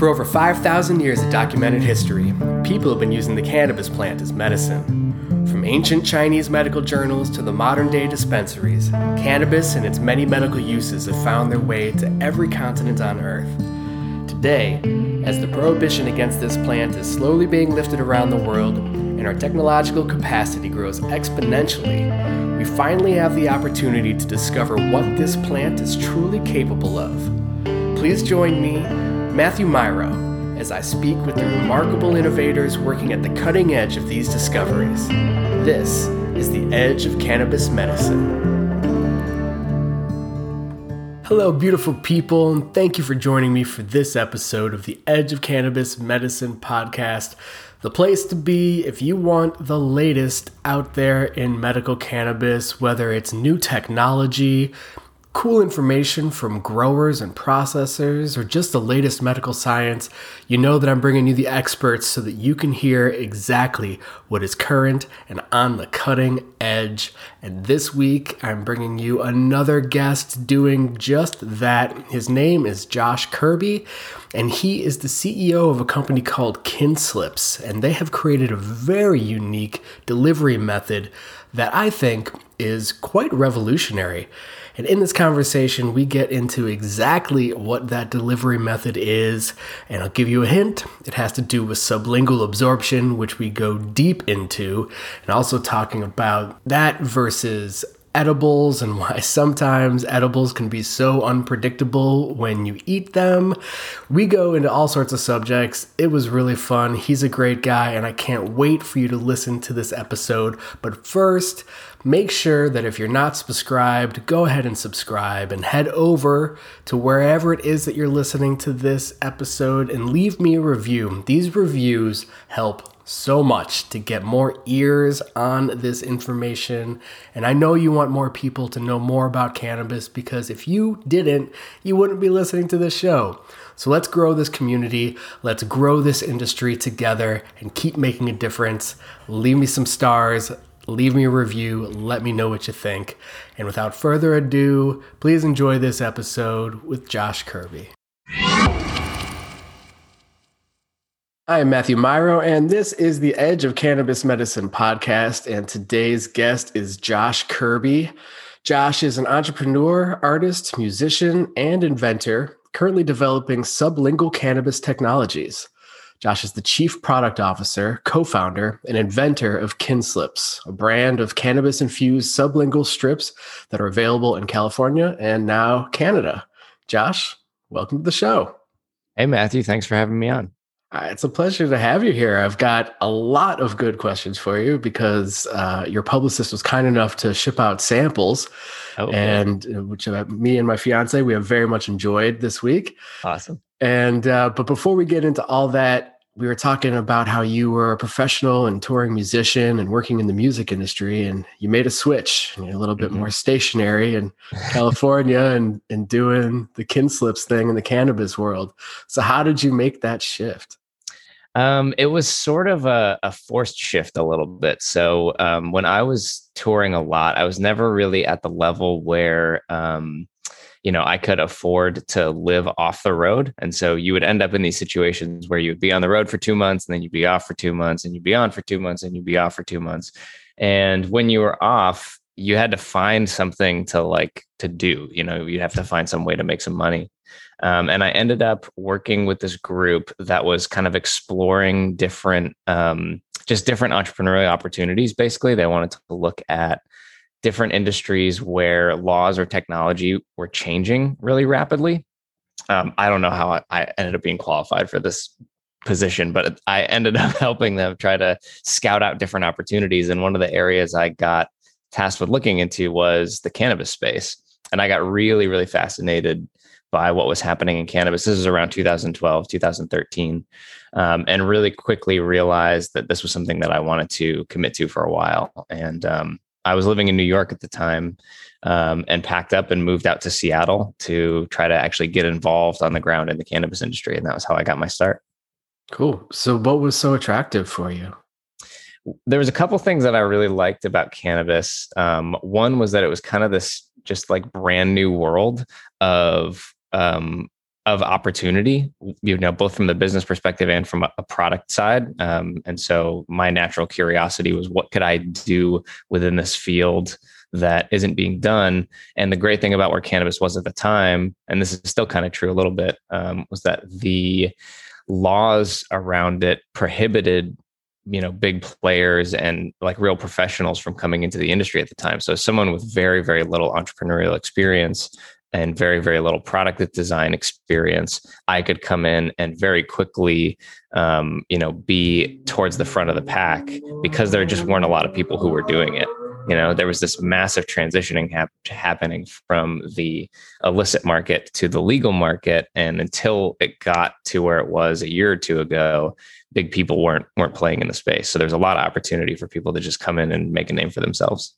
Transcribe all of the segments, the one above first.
For over 5,000 years of documented history, people have been using the cannabis plant as medicine. From ancient Chinese medical journals to the modern day dispensaries, cannabis and its many medical uses have found their way to every continent on Earth. Today, as the prohibition against this plant is slowly being lifted around the world and our technological capacity grows exponentially, we finally have the opportunity to discover what this plant is truly capable of. Please join me, Matthew Myro, as I speak with the remarkable innovators working at the cutting edge of these discoveries. This is the Edge of Cannabis Medicine. Hello, beautiful people, and thank you for joining me for this episode of the Edge of Cannabis Medicine podcast. The place to be if you want the latest out there in medical cannabis, whether it's new technology, cool information from growers and processors or just the latest medical science, you know that I'm bringing you the experts so that you can hear exactly what is current and on the cutting edge. And this week, I'm bringing you another guest doing just that. His name is Josh Kirby, and he is the CEO of a company called Kinslips, and they have created a very unique delivery method that I think is quite revolutionary. And in this conversation, we get into exactly what that delivery method is. And I'll give you a hint it has to do with sublingual absorption, which we go deep into, and also talking about that versus edibles and why sometimes edibles can be so unpredictable when you eat them. We go into all sorts of subjects. It was really fun. He's a great guy, and I can't wait for you to listen to this episode. But first, make sure that if you're not subscribed, go ahead and subscribe and head over to wherever it is that you're listening to this episode and leave me a review. These reviews help so much to get more ears on this information. And I know you want more people to know more about cannabis because if you didn't, you wouldn't be listening to this show. So let's grow this community. Let's grow this industry together and keep making a difference. Leave me some stars leave me a review, let me know what you think. And without further ado, please enjoy this episode with Josh Kirby. I am Matthew Myro, and this is the Edge of Cannabis Medicine podcast. And today's guest is Josh Kirby. Josh is an entrepreneur, artist, musician, and inventor currently developing sublingual cannabis technologies. Josh is the chief product officer, co founder, and inventor of Kinslips, a brand of cannabis infused sublingual strips that are available in California and now Canada. Josh, welcome to the show. Hey, Matthew. Thanks for having me on. Uh, it's a pleasure to have you here. I've got a lot of good questions for you because uh, your publicist was kind enough to ship out samples, oh, and uh, which uh, me and my fiance we have very much enjoyed this week. Awesome. And uh, but before we get into all that, we were talking about how you were a professional and touring musician and working in the music industry, and you made a switch. You're a little bit mm-hmm. more stationary in California and and doing the Kinslips thing in the cannabis world. So how did you make that shift? Um, it was sort of a, a, forced shift a little bit. So um, when I was touring a lot, I was never really at the level where um, you know, I could afford to live off the road. And so you would end up in these situations where you'd be on the road for two months and then you'd be off for two months and you'd be on for two months and you'd be off for two months. And when you were off, you had to find something to like to do. You know, you'd have to find some way to make some money. Um, and I ended up working with this group that was kind of exploring different, um, just different entrepreneurial opportunities. Basically, they wanted to look at different industries where laws or technology were changing really rapidly. Um, I don't know how I, ended up being qualified for this position, but I ended up helping them try to scout out different opportunities. And one of the areas I got tasked with looking into was the cannabis space. And I got really, really fascinated by what was happening in cannabis. This is around 2012, 2013, um, and really quickly realized that this was something that I wanted to commit to for a while. And um, I was living in New York at the time um, and packed up and moved out to Seattle to try to actually get involved on the ground in the cannabis industry. And that was how I got my start. Cool. So, what was so attractive for you? There was a couple things that I really liked about cannabis. Um, one was that it was kind of this just like brand new world of um, of opportunity, you know, both from the business perspective and from a, product side. Um, and so my natural curiosity was what could I do within this field that isn't being done? And the great thing about where cannabis was at the time, and this is still kind of true a little bit, um, was that the laws around it prohibited you know big players and like real professionals from coming into the industry at the time so someone with very very little entrepreneurial experience and very very little product design experience i could come in and very quickly um, you know be towards the front of the pack because there just weren't a lot of people who were doing it. You know there was this massive transitioning hap- happening from the illicit market to the legal market and until it got to where it was a year or two ago big people weren't weren't playing in the space. So there's a lot of opportunity for people to just come in and make a name for themselves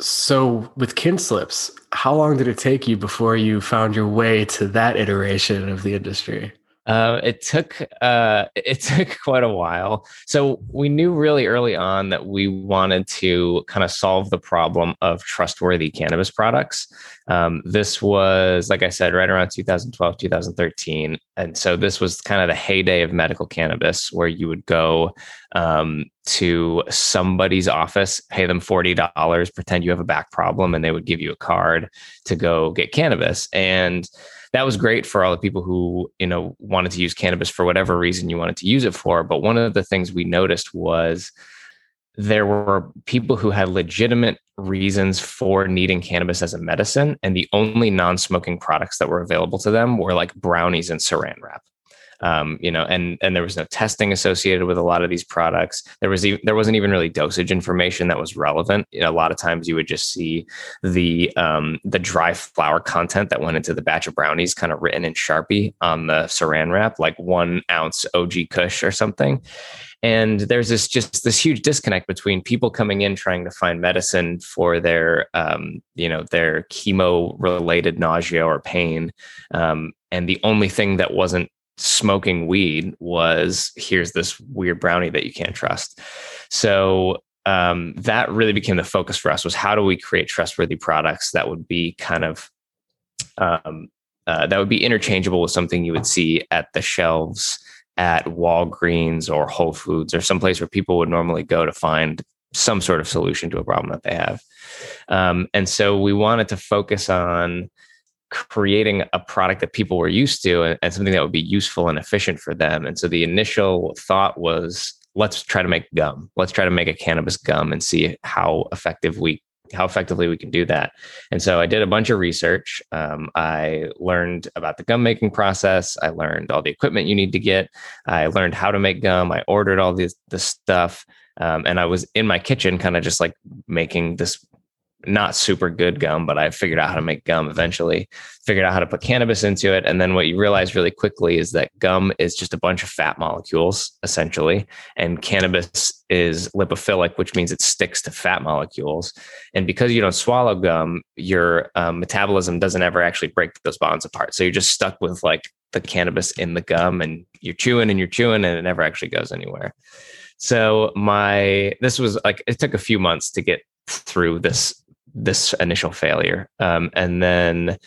so with Kinslips, how long did it take you before you found your way to that iteration of the industry? Uh, it took uh, it took quite a while. So we knew really early on that we wanted to kind of solve the problem of trustworthy cannabis products. Um, this was, like I said, right around 2012, 2013, and so this was kind of the heyday of medical cannabis, where you would go um, to somebody's office, pay them forty dollars, pretend you have a back problem, and they would give you a card to go get cannabis and that was great for all the people who you know wanted to use cannabis for whatever reason you wanted to use it for. But one of the things we noticed was there were people who had legitimate reasons for needing cannabis as a medicine and the only non-smoking products that were available to them were like brownies and saran wrap um, you know, and and there was no testing associated with a lot of these products. There was even, there wasn't even really dosage information that was relevant. You know, a lot of times you would just see the um, the dry flower content that went into the batch of brownies kind of written in Sharpie on the Saran wrap, like one ounce OG Kush or something. And there's this just this huge disconnect between people coming in trying to find medicine for their, um, you know, their chemo related nausea or pain, um, and the only thing that wasn't smoking weed was here's this weird brownie that you can't trust. So um, that really became the focus for us was how do we create trustworthy products that would be kind of um, uh, that would be interchangeable with something you would see at the shelves at Walgreens or Whole Foods or someplace where people would normally go to find some sort of solution to a problem that they have. Um, and so we wanted to focus on creating a product that people were used to and, and, something that would be useful and efficient for them. And so the initial thought was let's try to make gum. Let's try to make a cannabis gum and see how effective we how effectively we can do that. And so I did a bunch of research. Um, I learned about the gum making process. I learned all the equipment you need to get. I learned how to make gum. I ordered all this the stuff. Um, and I was in my kitchen, kind of just like making this not super good gum, but I figured out how to make gum eventually, figured out how to put cannabis into it. And then what you realize really quickly is that gum is just a bunch of fat molecules, essentially. And cannabis is lipophilic, which means it sticks to fat molecules. And because you don't swallow gum, your um, metabolism doesn't ever actually break those bonds apart. So you're just stuck with like the cannabis in the gum and you're chewing and you're chewing and it never actually goes anywhere. So my this was like it took a few months to get through this this initial failure. Um, and then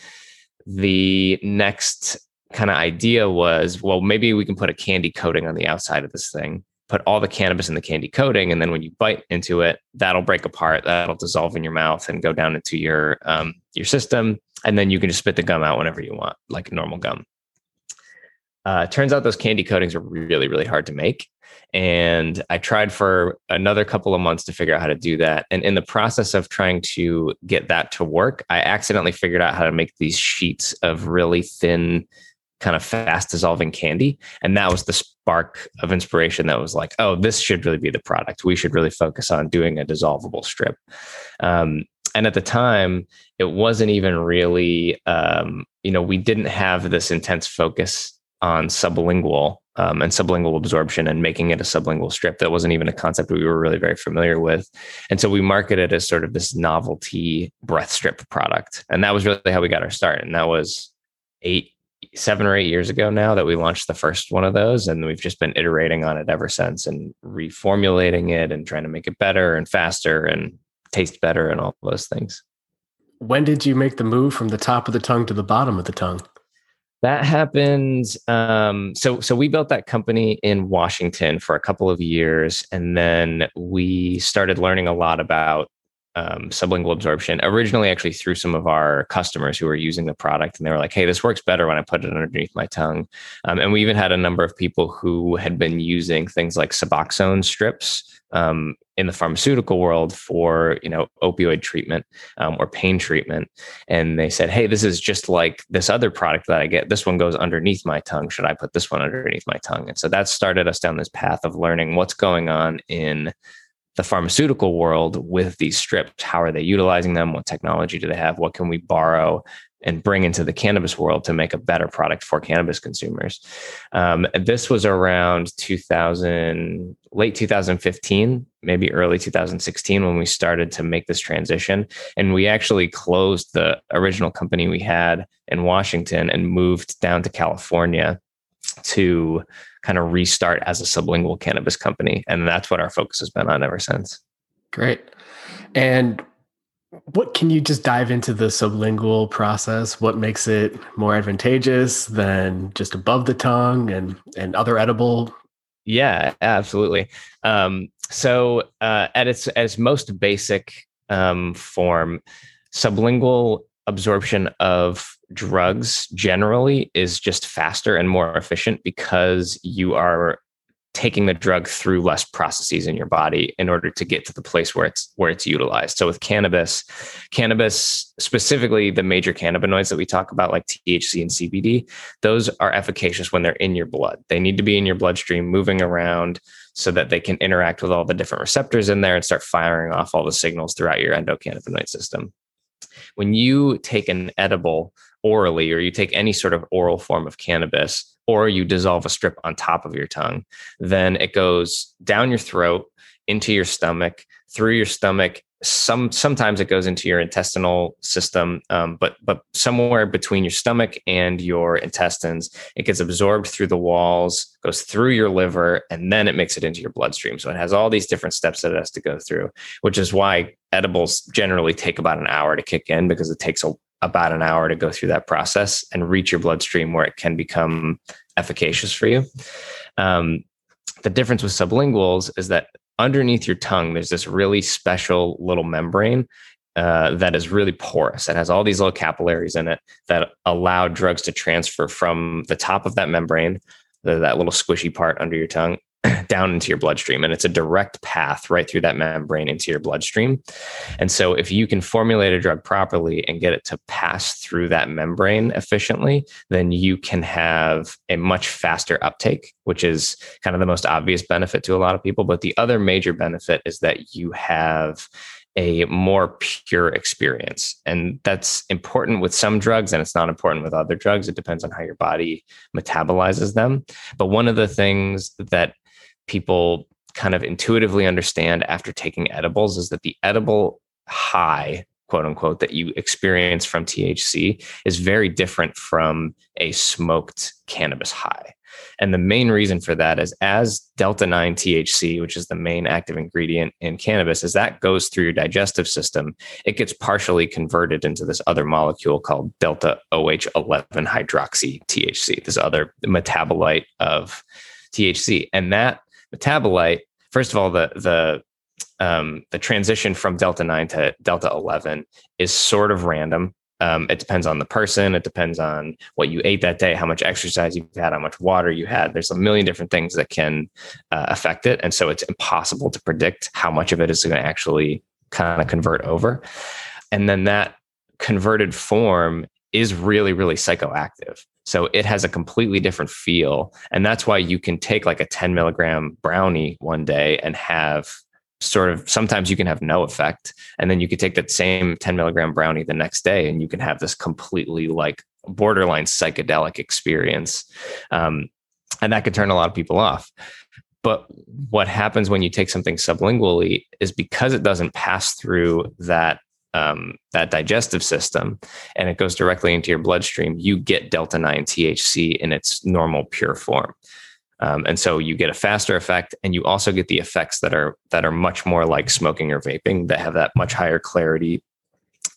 the next kind of idea was, well, maybe we can put a candy coating on the outside of this thing, put all the cannabis in the candy coating, and then when you bite into it, that'll break apart, that'll dissolve in your mouth and go down into your um, your system, and then you can just spit the gum out whenever you want, like normal gum. Uh, turns out those candy coatings are really, really hard to make. And I tried for another couple of months to figure out how to do that. And in the process of trying to get that to work, I accidentally figured out how to make these sheets of really thin, kind of fast dissolving candy. And that was the spark of inspiration that was like, oh, this should really be the product. We should really focus on doing a dissolvable strip. Um, and at the time, it wasn't even really, um, you know, we didn't have this intense focus on sublingual um, and sublingual absorption and making it a sublingual strip. That wasn't even a concept we were really very familiar with. And so we marketed as sort of this novelty breath strip product. And that was really how we got our start. And that was eight, seven or eight years ago now that we launched the first one of those. And we've just been iterating on it ever since and reformulating it and trying to make it better and faster and taste better and all those things. When did you make the move from the top of the tongue to the bottom of the tongue? That happened. Um, so, so we built that company in Washington for a couple of years, and then we started learning a lot about um, sublingual absorption. Originally, actually, through some of our customers who were using the product, and they were like, "Hey, this works better when I put it underneath my tongue." Um, and we even had a number of people who had been using things like Suboxone strips um, in the pharmaceutical world for you know opioid treatment um, or pain treatment. And they said hey this is just like this other product that i get. This one goes underneath my tongue. Should i put this one underneath my tongue? And so that started us down this path of learning what's going on in the pharmaceutical world with these strips. How are they utilizing them? What technology do they have? What can we borrow and bring into the cannabis world to make a better product for cannabis consumers. Um, this was around 2000, late 2015, maybe early 2016 when we started to make this transition. And we actually closed the original company we had in Washington and moved down to California to kind of restart as a sublingual cannabis company. And that's what our focus has been on ever since. Great. And what can you just dive into the sublingual process? What makes it more advantageous than just above the tongue and and other edible? Yeah, absolutely. Um, so uh, at its at its most basic um, form, sublingual absorption of drugs generally is just faster and more efficient because you are taking the drug through less processes in your body in order to get to the place where it's where it's utilized. So with cannabis, cannabis specifically the major cannabinoids that we talk about like THC and CBD, those are efficacious when they're in your blood. They need to be in your bloodstream moving around so that they can interact with all the different receptors in there and start firing off all the signals throughout your endocannabinoid system. When you take an edible orally or you take any sort of oral form of cannabis, or you dissolve a strip on top of your tongue, then it goes down your throat, into your stomach, through your stomach. Some sometimes it goes into your intestinal system, um, but but somewhere between your stomach and your intestines, it gets absorbed through the walls, goes through your liver, and then it makes it into your bloodstream. So it has all these different steps that it has to go through, which is why edibles generally take about an hour to kick in because it takes a, about an hour to go through that process and reach your bloodstream where it can become efficacious for you. Um, the difference with sublinguals is that underneath your tongue, there's this really special little membrane uh, that is really porous. It has all these little capillaries in it that allow drugs to transfer from the top of that membrane, the, that little squishy part under your tongue, down into your bloodstream. And it's a direct path right through that membrane into your bloodstream. And so, if you can formulate a drug properly and get it to pass through that membrane efficiently, then you can have a much faster uptake, which is kind of the most obvious benefit to a lot of people. But the other major benefit is that you have a more pure experience. And that's important with some drugs and it's not important with other drugs. It depends on how your body metabolizes them. But one of the things that people kind of intuitively understand after taking edibles is that the edible high quote unquote that you experience from THC is very different from a smoked cannabis high. And the main reason for that is as delta 9 THC, which is the main active ingredient in cannabis, as that goes through your digestive system, it gets partially converted into this other molecule called delta OH11 hydroxy THC, this other metabolite of THC. And that metabolite, first of all, the the um, the transition from delta 9 to delta 11 is sort of random. Um, it depends on the person. It depends on what you ate that day, how much exercise you've had, how much water you had. There's a million different things that can uh, affect it. And so it's impossible to predict how much of it is going to actually kind of convert over. And then that converted form is really, really psychoactive. So it has a completely different feel. And that's why you can take like a 10 milligram brownie one day and have sort of sometimes you can have no effect. And then you could take that same 10 milligram brownie the next day and you can have this completely like borderline psychedelic experience. Um, and that could turn a lot of people off. But what happens when you take something sublingually is because it doesn't pass through that um, that digestive system and it goes directly into your bloodstream, you get delta 9 THC in its normal pure form. Um, and so you get a faster effect and you also get the effects that are that are much more like smoking or vaping that have that much higher clarity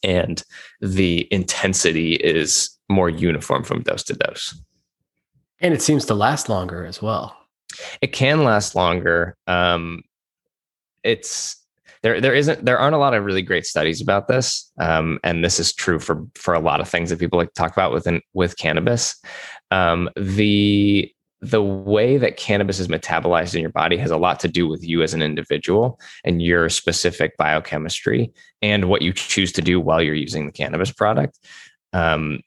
and the intensity is more uniform from dose to dose. And it seems to last longer as well. It can last longer. Um, it's there. There isn't. There aren't a lot of really great studies about this, um, and this is true for for a lot of things that people like talk about within with cannabis. Um, the the way that cannabis is metabolized in your body has a lot to do with you as an individual and your specific biochemistry and what you choose to do while you're using the cannabis product. Um,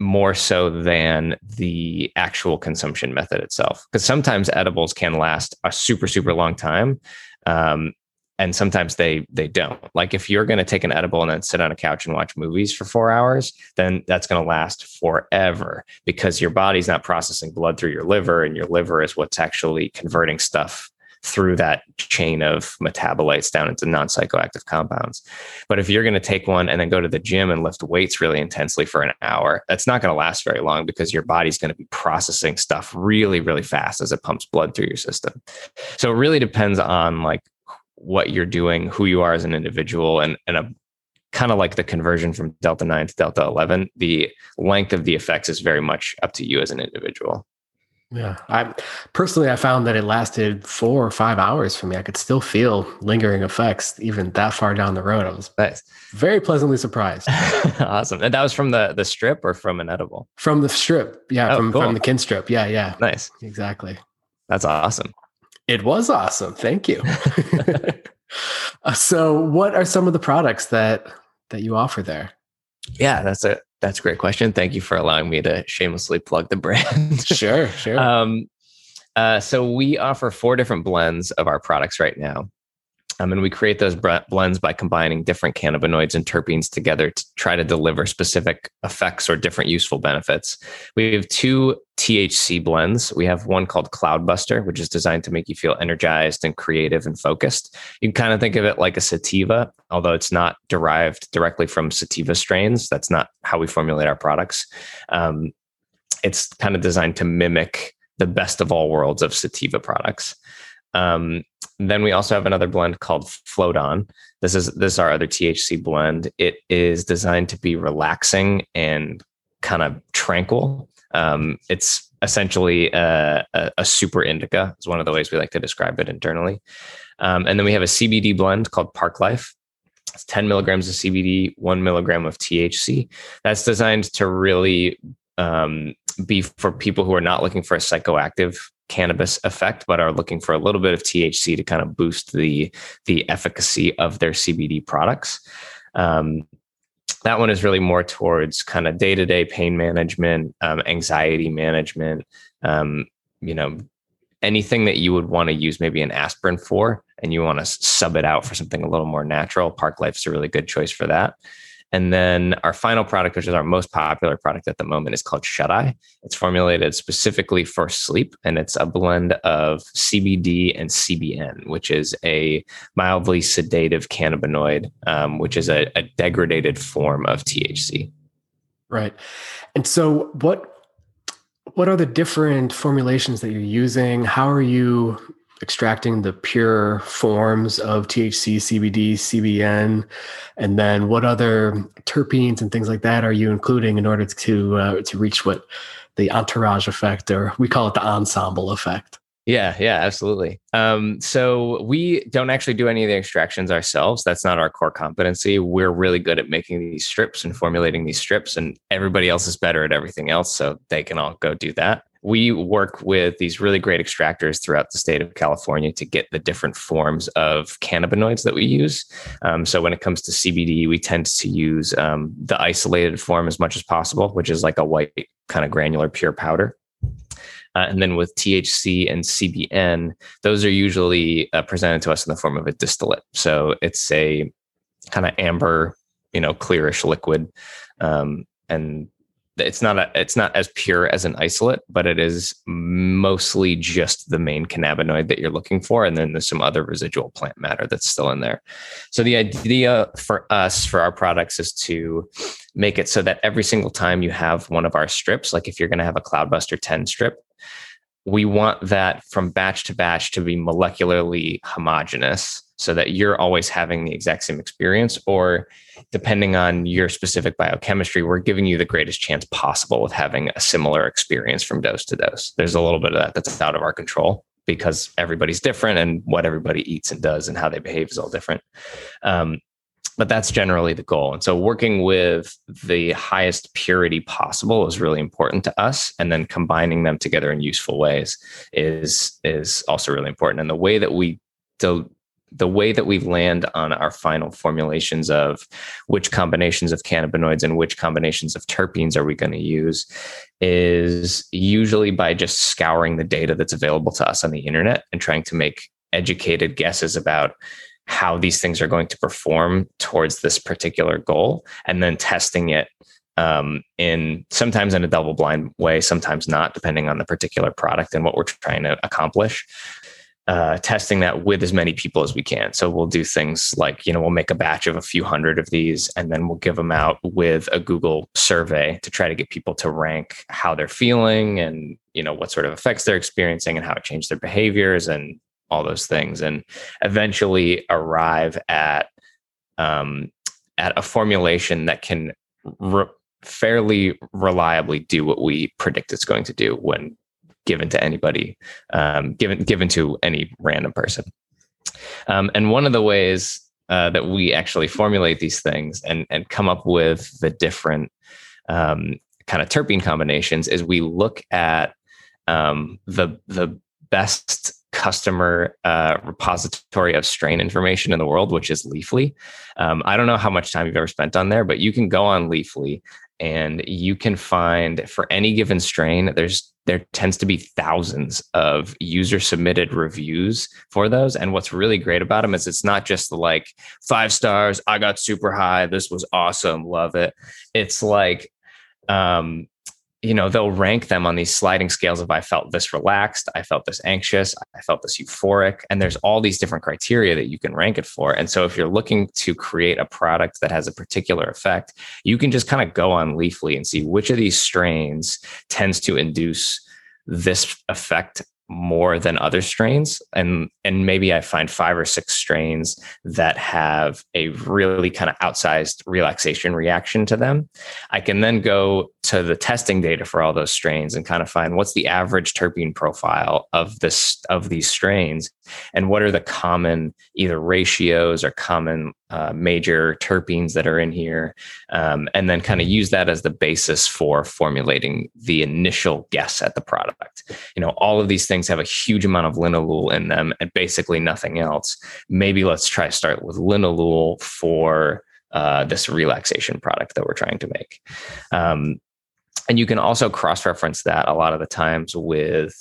more so than the actual consumption method itself. Because sometimes edibles can last a super, super long time. Um, and sometimes they they don't. Like if you're going to take an edible and then sit on a couch and watch movies for 4 hours, then that's going to last forever because your body's not processing blood through your liver and your liver is what's actually converting stuff through that chain of metabolites down into non psychoactive compounds. But if you're going to take one and then go to the gym and lift weights really intensely for an hour, that's not going to last very long because your body's going to be processing stuff really, really fast as it pumps blood through your system. So it really depends on like what you're doing, who you are as an individual, and, and a kind of like the conversion from delta 9 to delta 11 the length of the effects is very much up to you as an individual yeah, I personally I found that it lasted four or five hours for me. I could still feel lingering effects even that far down the road. I was nice. very pleasantly surprised. awesome, and that was from the the strip or from an edible? From the strip, yeah, oh, from cool. from the kin strip. Yeah, yeah, nice, exactly. That's awesome. It was awesome. Thank you. uh, so, what are some of the products that that you offer there? Yeah, that's a that's a great question. Thank you for allowing me to shamelessly plug the brand. sure, sure. Um, uh, so we offer four different blends of our products right now. Um, and we create those blends by combining different cannabinoids and terpenes together to try to deliver specific effects or different useful benefits. We have two THC blends. We have one called Cloudbuster, which is designed to make you feel energized and creative and focused. You can kind of think of it like a sativa, although it's not derived directly from sativa strains. That's not how we formulate our products. Um, it's kind of designed to mimic the best of all worlds of sativa products. Um, then we also have another blend called Float On. This is this is our other THC blend. It is designed to be relaxing and kind of tranquil. Um, it's essentially a, a, a, super indica. Is one of the ways we like to describe it internally. Um, and then we have a CBD blend called Park Life. It's 10 milligrams of CBD, one milligram of THC. That's designed to really um, be for people who are not looking for a psychoactive cannabis effect, but are looking for a little bit of THC to kind of boost the the efficacy of their CBD products. Um, that one is really more towards kind of day to day pain management, um, anxiety management. Um, you know, anything that you would want to use maybe an aspirin for, and you want to sub it out for something a little more natural. Park Life's a really good choice for that. And then our final product, which is our most popular product at the moment, is called Shut Eye. It's formulated specifically for sleep, and it's a blend of CBD and CBN, which is a mildly sedative cannabinoid, um, which is a, a degraded form of THC. Right. And so, what what are the different formulations that you're using? How are you extracting the pure forms of THC, CBD, CBN, and then what other terpenes and things like that are you including in order to uh, to reach what the entourage effect, or we call it the ensemble effect? Yeah, yeah, absolutely. Um, so we don't actually do any of the extractions ourselves. That's not our core competency. We're really good at making these strips and formulating these strips, and everybody else is better at everything else. So they can all go do that we work with these really great extractors throughout the state of California to get the different forms of cannabinoids that we use. Um, so when it comes to CBD, we tend to use um, the isolated form as much as possible, which is like a white kind of granular pure powder. Uh, and then with THC and CBN, those are usually uh, presented to us in the form of a distillate. So it's a kind of amber, you know, clearish liquid. Um, and it's not a, it's not as pure as an isolate, but it is mostly just the main cannabinoid that you're looking for, and then there's some other residual plant matter that's still in there. So the idea for us for our products is to make it so that every single time you have one of our strips, like if you're going to have a Cloudbuster 10 strip, we want that from batch to batch to be molecularly homogeneous so that you're always having the exact same experience or depending on your specific biochemistry we're giving you the greatest chance possible with having a similar experience from dose to dose. There's a little bit of that that's out of our control because everybody's different and what everybody eats and does and how they behave is all different. Um, but that's generally the goal. And so working with the highest purity possible is really important to us. And then combining them together in useful ways is, is also really important. And the way that we do, the way that we land on our final formulations of which combinations of cannabinoids and which combinations of terpenes are we going to use is usually by just scouring the data that's available to us on the internet and trying to make educated guesses about how these things are going to perform towards this particular goal and then testing it um, in sometimes in a double blind way, sometimes not, depending on the particular product and what we're trying to accomplish. Uh, testing that with as many people as we can. So we'll do things like, you know, we'll make a batch of a few hundred of these and then we'll give them out with a Google survey to try to get people to rank how they're feeling and, you know, what sort of effects they're experiencing and how it changed their behaviors and all those things and eventually arrive at um, at a formulation that can re- fairly reliably do what we predict it's going to do when given to anybody um, given given to any random person. Um, and one of the ways uh, that we actually formulate these things and and come up with the different um, kind of terpene combinations is we look at um, the the best customer uh, repository of strain information in the world, which is Leafly. Um, I don't know how much time you've ever spent on there, but you can go on Leafly and you can find for any given strain, there's there tends to be thousands of user submitted reviews for those. And what's really great about them is it's not just the like five stars, I got super high, this was awesome, love it. It's like um, you know they'll rank them on these sliding scales of i felt this relaxed i felt this anxious i felt this euphoric and there's all these different criteria that you can rank it for. And so if you're looking to create a product that has a particular effect you can just kind of go on leafly and see which of these strains tends to induce this effect more than other strains. And and maybe i find five or six strains that have a really kind of outsized relaxation reaction to them. I can then go to the testing data for all those strains and kind of find what's the average terpene profile of this of these strains and what are the common either ratios or common uh, major terpenes that are in here um, and then kind of use that as the basis for formulating the initial guess at the product. You know all of these things have a huge amount of linalool in them and basically nothing else. Maybe let's try start with linalool for uh, this relaxation product that we're trying to make. Um, and you can also cross reference that a lot of the times with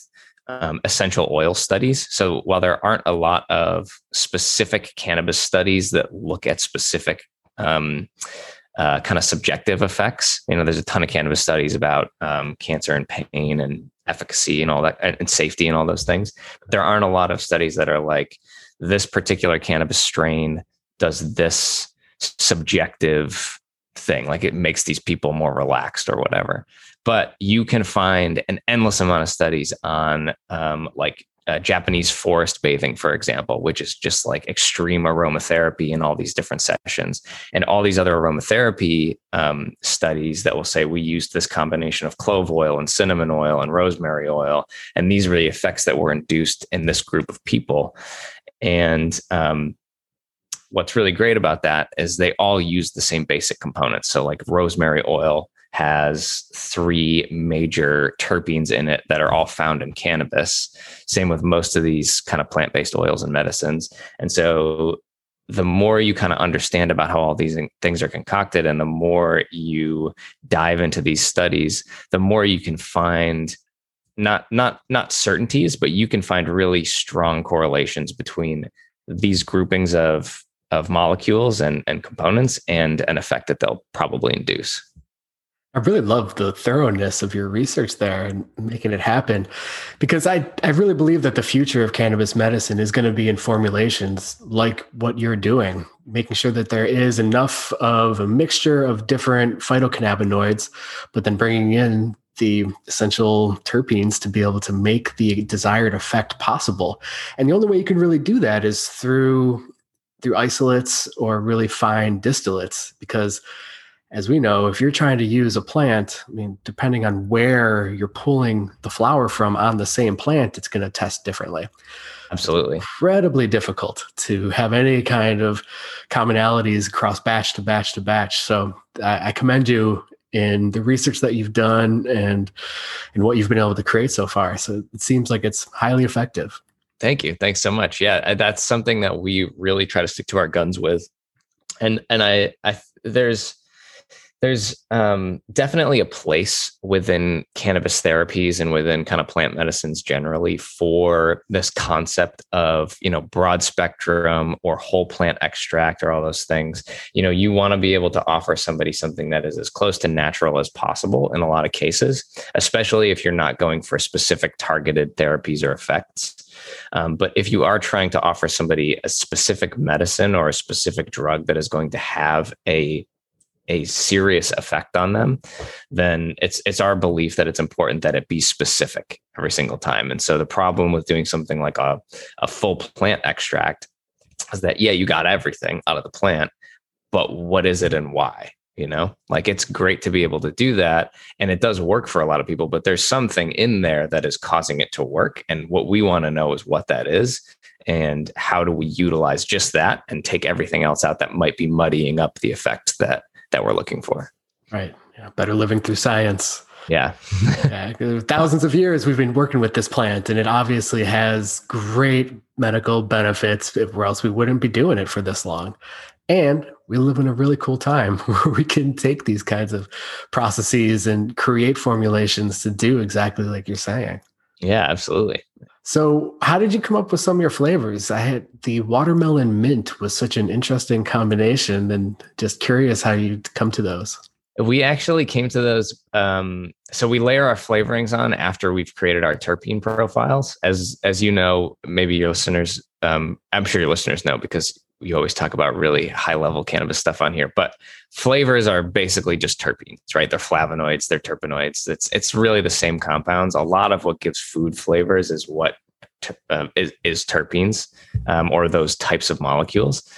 um, essential oil studies. So while there aren't a lot of specific cannabis studies that look at specific um, uh, kind of subjective effects, you know, there's a ton of cannabis studies about um, cancer and pain and efficacy and all that and safety and all those things. But there aren't a lot of studies that are like this particular cannabis strain does this subjective thing like it makes these people more relaxed or whatever but you can find an endless amount of studies on um, like uh, Japanese forest bathing, for example, which is just like extreme aromatherapy in all these different sessions, and all these other aromatherapy um, studies that will say we used this combination of clove oil and cinnamon oil and rosemary oil, and these were the effects that were induced in this group of people. And um, what's really great about that is they all use the same basic components. So, like rosemary oil has three major terpenes in it that are all found in cannabis. Same with most of these kind of plant based oils and medicines. And so, the more you kind of understand about how all these things are concocted and the more you dive into these studies the more you can find not not not certainties but you can find really strong correlations between these groupings of of molecules and, and components and an effect that they'll probably induce. I really love the thoroughness of your research there and making it happen because I, I really believe that the future of cannabis medicine is going to be in formulations like what you're doing, making sure that there is enough of a mixture of different phytocannabinoids, but then bringing in the essential terpenes to be able to make the desired effect possible. And the only way you can really do that is through through isolates or really fine distillates because as we know, if you're trying to use a plant, I mean, depending on where you're pulling the flower from on the same plant, it's going to test differently. Absolutely. Incredibly difficult to have any kind of commonalities across batch to batch to batch. So I, I commend you in the research that you've done and and what you've been able to create so far. So it seems like it's highly effective. Thank you. Thanks so much. Yeah, that's something that we really try to stick to our guns with. And and I I there's there's um, definitely a place within cannabis therapies and within kind of plant medicines generally for this concept of you know broad spectrum or whole plant extract or all those things. You know you want to be able to offer somebody something that is as close to natural as possible in a lot of cases especially if you're not going for specific targeted therapies or effects. Um, but if you are trying to offer somebody a specific medicine or a specific drug that is going to have a a serious effect on them, then it's it's our belief that it's important that it be specific every single time. And so the problem with doing something like a, a full plant extract is that yeah, you got everything out of the plant, but what is it and why? You know, like it's great to be able to do that. And it does work for a lot of people, but there's something in there that is causing it to work. And what we want to know is what that is and how do we utilize just that and take everything else out that might be muddying up the effect that that we're looking for. Right. Yeah. Better living through science. Yeah. yeah. Thousands of years we've been working with this plant, and it obviously has great medical benefits, or else we wouldn't be doing it for this long. And we live in a really cool time where we can take these kinds of processes and create formulations to do exactly like you're saying. Yeah, absolutely. So, how did you come up with some of your flavors? I had the watermelon mint was such an interesting combination, and just curious how you come to those. We actually came to those. Um, so we layer our flavorings on after we've created our terpene profiles. As as you know, maybe your listeners, um, I'm sure your listeners know because you always talk about really high level cannabis stuff on here. But flavors are basically just terpenes, right? They're flavonoids, they're terpenoids. It's it's really the same compounds. A lot of what gives food flavors is what uh, is, is, terpenes um, or those types of molecules.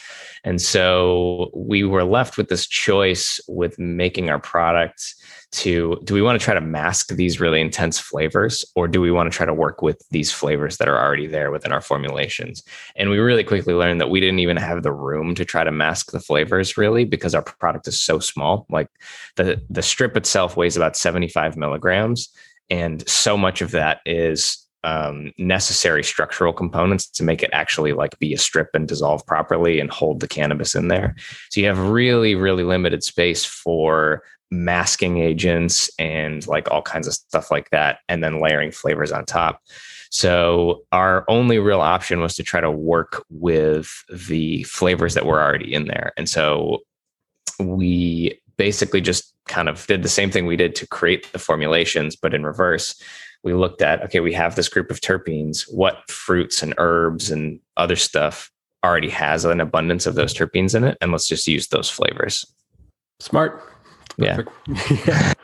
And so we were left with this choice with making our product to do we want to try to mask these really intense flavors or do we want to try to work with these flavors that are already there within our formulations? And we really quickly learned that we didn't even have the room to try to mask the flavors really because our product is so small. Like the the strip itself weighs about 75 milligrams and so much of that is um, necessary structural components to make it actually like be a strip and dissolve properly and hold the cannabis in there. So you have really, really limited space for masking agents and like all kinds of stuff like that, and then layering flavors on top. So our only real option was to try to work with the flavors that were already in there. And so we basically just kind of did the same thing we did to create the formulations, but in reverse. We looked at, okay, we have this group of terpenes. What fruits and herbs and other stuff already has an abundance of those terpenes in it? And let's just use those flavors. Smart. Yeah. yeah.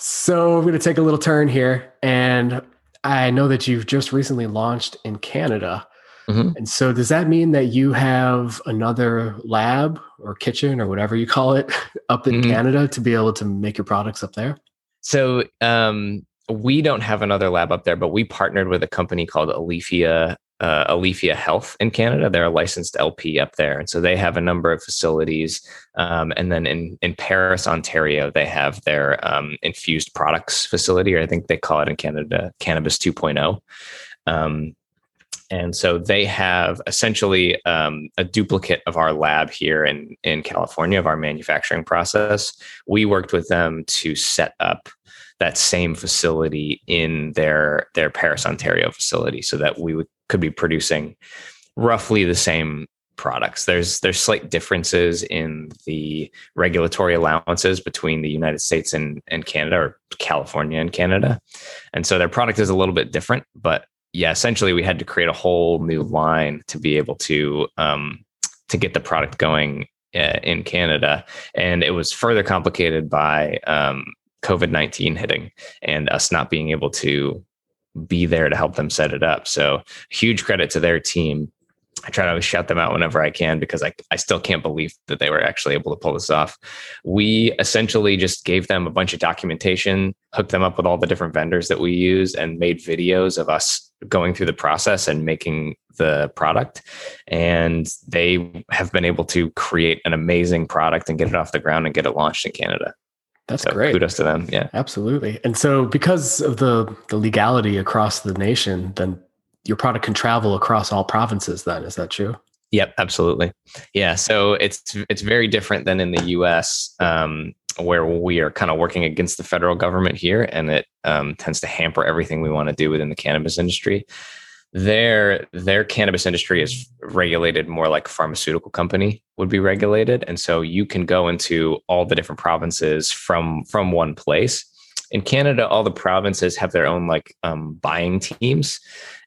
So we're going to take a little turn here. And I know that you've just recently launched in Canada. Mm-hmm. And so does that mean that you have another lab or kitchen or whatever you call it up in mm-hmm. Canada to be able to make your products up there? So um, we don't have another lab up there, but we partnered with a company called Aleafia uh, Aleafia Health in Canada. They're a licensed LP up there, and so they have a number of facilities. Um, and then in in Paris, Ontario, they have their um, infused products facility, or I think they call it in Canada Cannabis 2.0. Um, and so they have essentially um, a duplicate of our lab here in in California of our manufacturing process. We worked with them to set up that same facility in their their Paris, Ontario facility, so that we would could be producing roughly the same products. There's there's slight differences in the regulatory allowances between the United States and, and Canada or California and Canada. And so their product is a little bit different, but yeah, essentially we had to create a whole new line to be able to um, to get the product going uh, in Canada. And it was further complicated by um, COVID 19 hitting and us not being able to be there to help them set it up. So, huge credit to their team. I try to shout them out whenever I can because I, I still can't believe that they were actually able to pull this off. We essentially just gave them a bunch of documentation, hooked them up with all the different vendors that we use, and made videos of us going through the process and making the product. And they have been able to create an amazing product and get it off the ground and get it launched in Canada. That's So great. Kudos to them. Yeah. Absolutely. And so because of the the legality across the nation, then your product can travel across all provinces then, is that true? Yep, absolutely. Yeah, so it's it's very different than in the U.S., um, where we are kind of working against the federal government here, and it um, tends to hamper everything we want to do within the cannabis industry. Their their cannabis industry is regulated more like a pharmaceutical company would be regulated, and so you can go into all the different provinces from from one place. In Canada, all the provinces have their own like um, buying teams,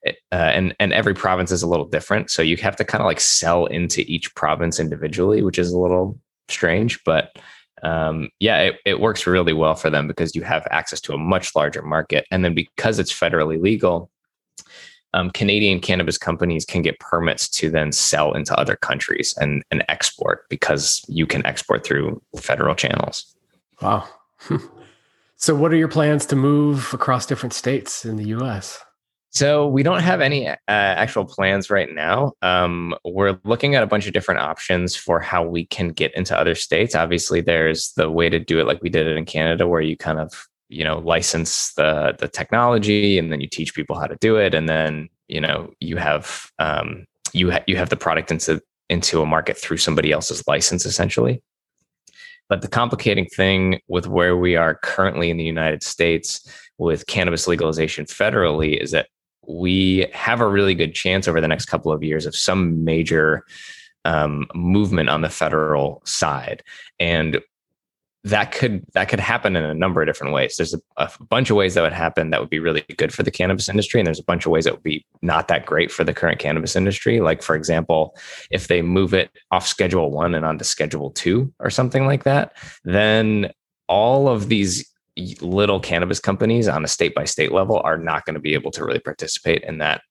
uh, and and every province is a little different. So you have to kind of like sell into each province individually, which is a little strange, but um, yeah, it, it works really well for them because you have access to a much larger market, and then because it's federally legal. Um, Canadian cannabis companies can get permits to then sell into other countries and, and export because you can export through federal channels. Wow. so what are your plans to move across different states in the US? So we don't have any uh, actual plans right now. Um, we're looking at a bunch of different options for how we can get into other states. Obviously, there's the way to do it like we did it in Canada, where you kind of you know license the the technology and then you teach people how to do it, and then you know you have um, you ha- you have the product into into a market through somebody else's license essentially. But the complicating thing with where we are currently in the United States with cannabis legalization federally is that we have a really good chance over the next couple of years of some major um, movement on the federal side, and that could that could happen in a number of different ways. There's a, a, bunch of ways that would happen that would be really good for the cannabis industry, and there's a bunch of ways that would be not that great for the current cannabis industry. Like for example, if they move it off Schedule One and onto Schedule Two or something like that, then all of these little cannabis companies on a state by state level are not going to be able to really participate in that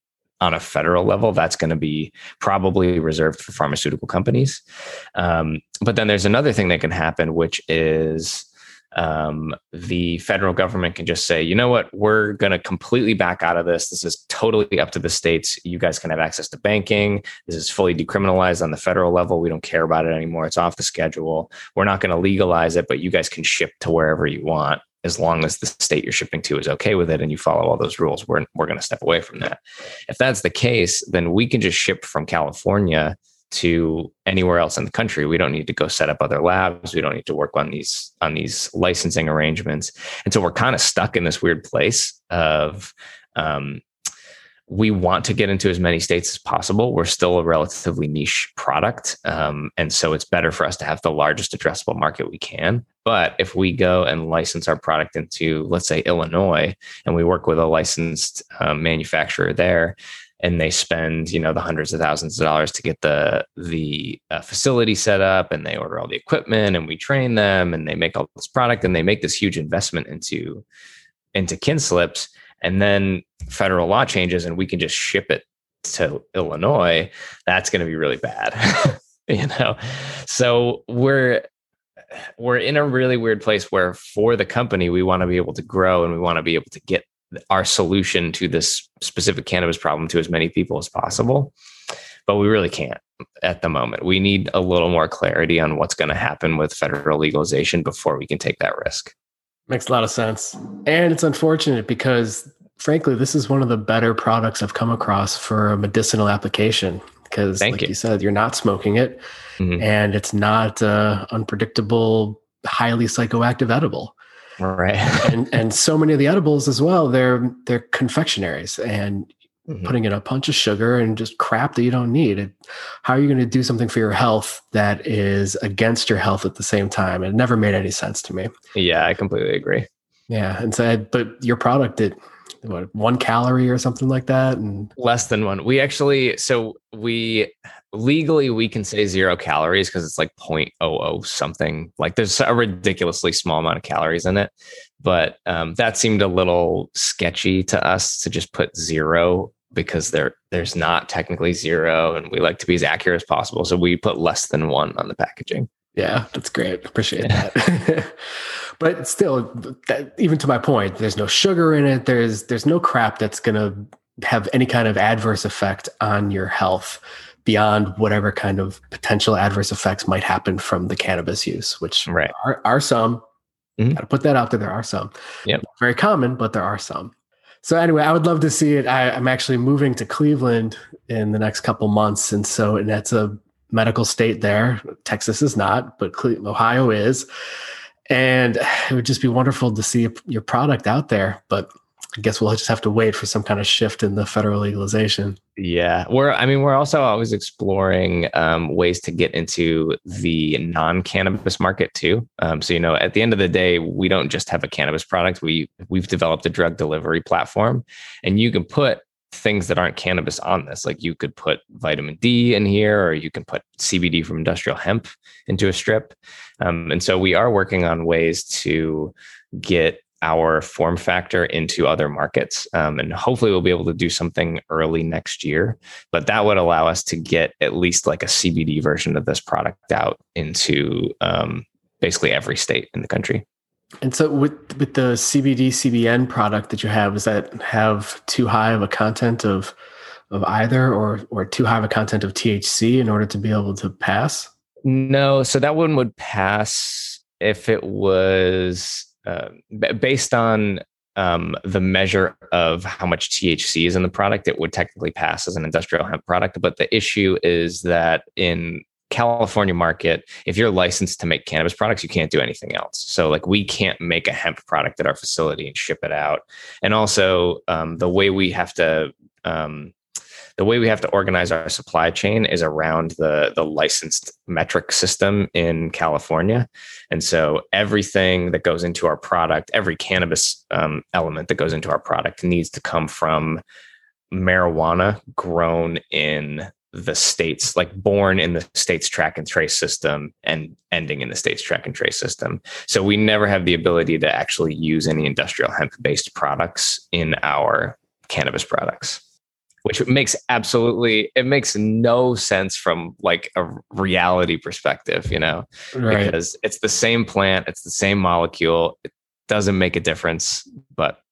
on a federal level that's going to be probably reserved for pharmaceutical companies. Um, but then there's another thing that can happen which is um, the federal government can just say you know what? We're going to completely back out of this. This is totally up to the states. You guys can have access to banking. This is fully decriminalized on the federal level. We don't care about it anymore. It's off the schedule. We're not going to legalize it but you guys can ship to wherever you want as long as the state you're shipping to is okay with it and you follow all those rules, we're, we're going to step away from that. If that's the case, then we can just ship from California to anywhere else in the country. We don't need to go set up other labs. We don't need to work on these on these licensing arrangements. And so we're kind of stuck in this weird place of um, we want to get into as many states as possible. We're still a relatively niche product. Um, and so it's better for us to have the largest addressable market we can. But if we go and license our product into, let's say, Illinois, and we work with a licensed um, manufacturer there, and they spend you know the hundreds of thousands of dollars to get the the uh, facility set up and they order all the equipment and we train them and they make all this product and they make this huge investment into into kin slips and then federal law changes and we can just ship it to Illinois, that's going to be really bad. you know. So we're we're in a really weird place where for the company we want to be able to grow and we want to be able to get our solution to this specific cannabis problem to as many people as possible. But we really can't at the moment. We need a little more clarity on what's going to happen with federal legalization before we can take that risk. Makes a lot of sense. And it's unfortunate because, frankly, this is one of the better products I've come across for a medicinal application. Because, like you. you. said, you're not smoking it Mhm. and it's not uh, unpredictable, highly psychoactive edible. Right. and and so many of the edibles as well, they're they're confectionaries and Mhm. putting in a bunch of sugar and just crap that you don't need. It, how are you going to do something for your health that is against your health at the same time? It never made any sense to me. Yeah, I completely agree. Yeah, and so but your product it what one calorie or something like that, and Less than one. We actually, so we legally we can say zero calories because it's like 0.00 something. Like there's a ridiculously small amount of calories in it. but um, that seemed a little sketchy to us to just put zero because there there's not technically zero, and we like to be as accurate as possible. So we put less than one on the packaging. Yeah, that's great. Appreciate that. but still, that, even to my point, there's no sugar in it. There's there's no crap that's gonna have any kind of adverse effect on your health beyond whatever kind of potential adverse effects might happen from the cannabis use, which right. are, are some. Mm-hmm. Got to put that out there. There are some. Yeah. Very common, but there are some. So anyway, I would love to see it. I, am actually moving to Cleveland in the next couple months, and so and that's a medical state there. Texas is not, but Ohio is. And it would just be wonderful to see your product out there. But I guess we'll just have to wait for some kind of shift in the federal legalization. Yeah, we're. I mean, we're also always exploring um, ways to get into the non-cannabis market too. Um, so you know, at the end of the day, we don't just have a cannabis product. We we've developed a drug delivery platform, and you can put things that aren't cannabis on this. Like you could put vitamin D in here, or you can put CBD from industrial hemp into a strip. Um, and so we are working on ways to get our form factor into other markets. Um, and hopefully we'll be able to do something early next year. But that would allow us to get at least like a CBD version of this product out into um, basically every state in the country. And so with with the CBD CBN product that you have, does that have too high of a content of of either or or too high of a content of THC in order to be able to pass? No, so that one would pass if it was uh, based on um, the measure of how much THC is in the product, it would technically pass as an industrial hemp product. But the issue is that in California market, if you're licensed to make cannabis products, you can't do anything else. So, like, we can't make a hemp product at our facility and ship it out. And also, um, the way we have to um, the way we have to organize our supply chain is around the the licensed Metrc system in California, and so everything that goes into our product, every cannabis um, element that goes into our product, needs to come from marijuana grown in the states like born in the states track and trace system and ending in the states track and trace system. So we never have the ability to actually use any industrial hemp based products in our cannabis products which makes absolutely it makes no sense from like a reality perspective you know right. because it's the same plant it's the same molecule it doesn't make a difference but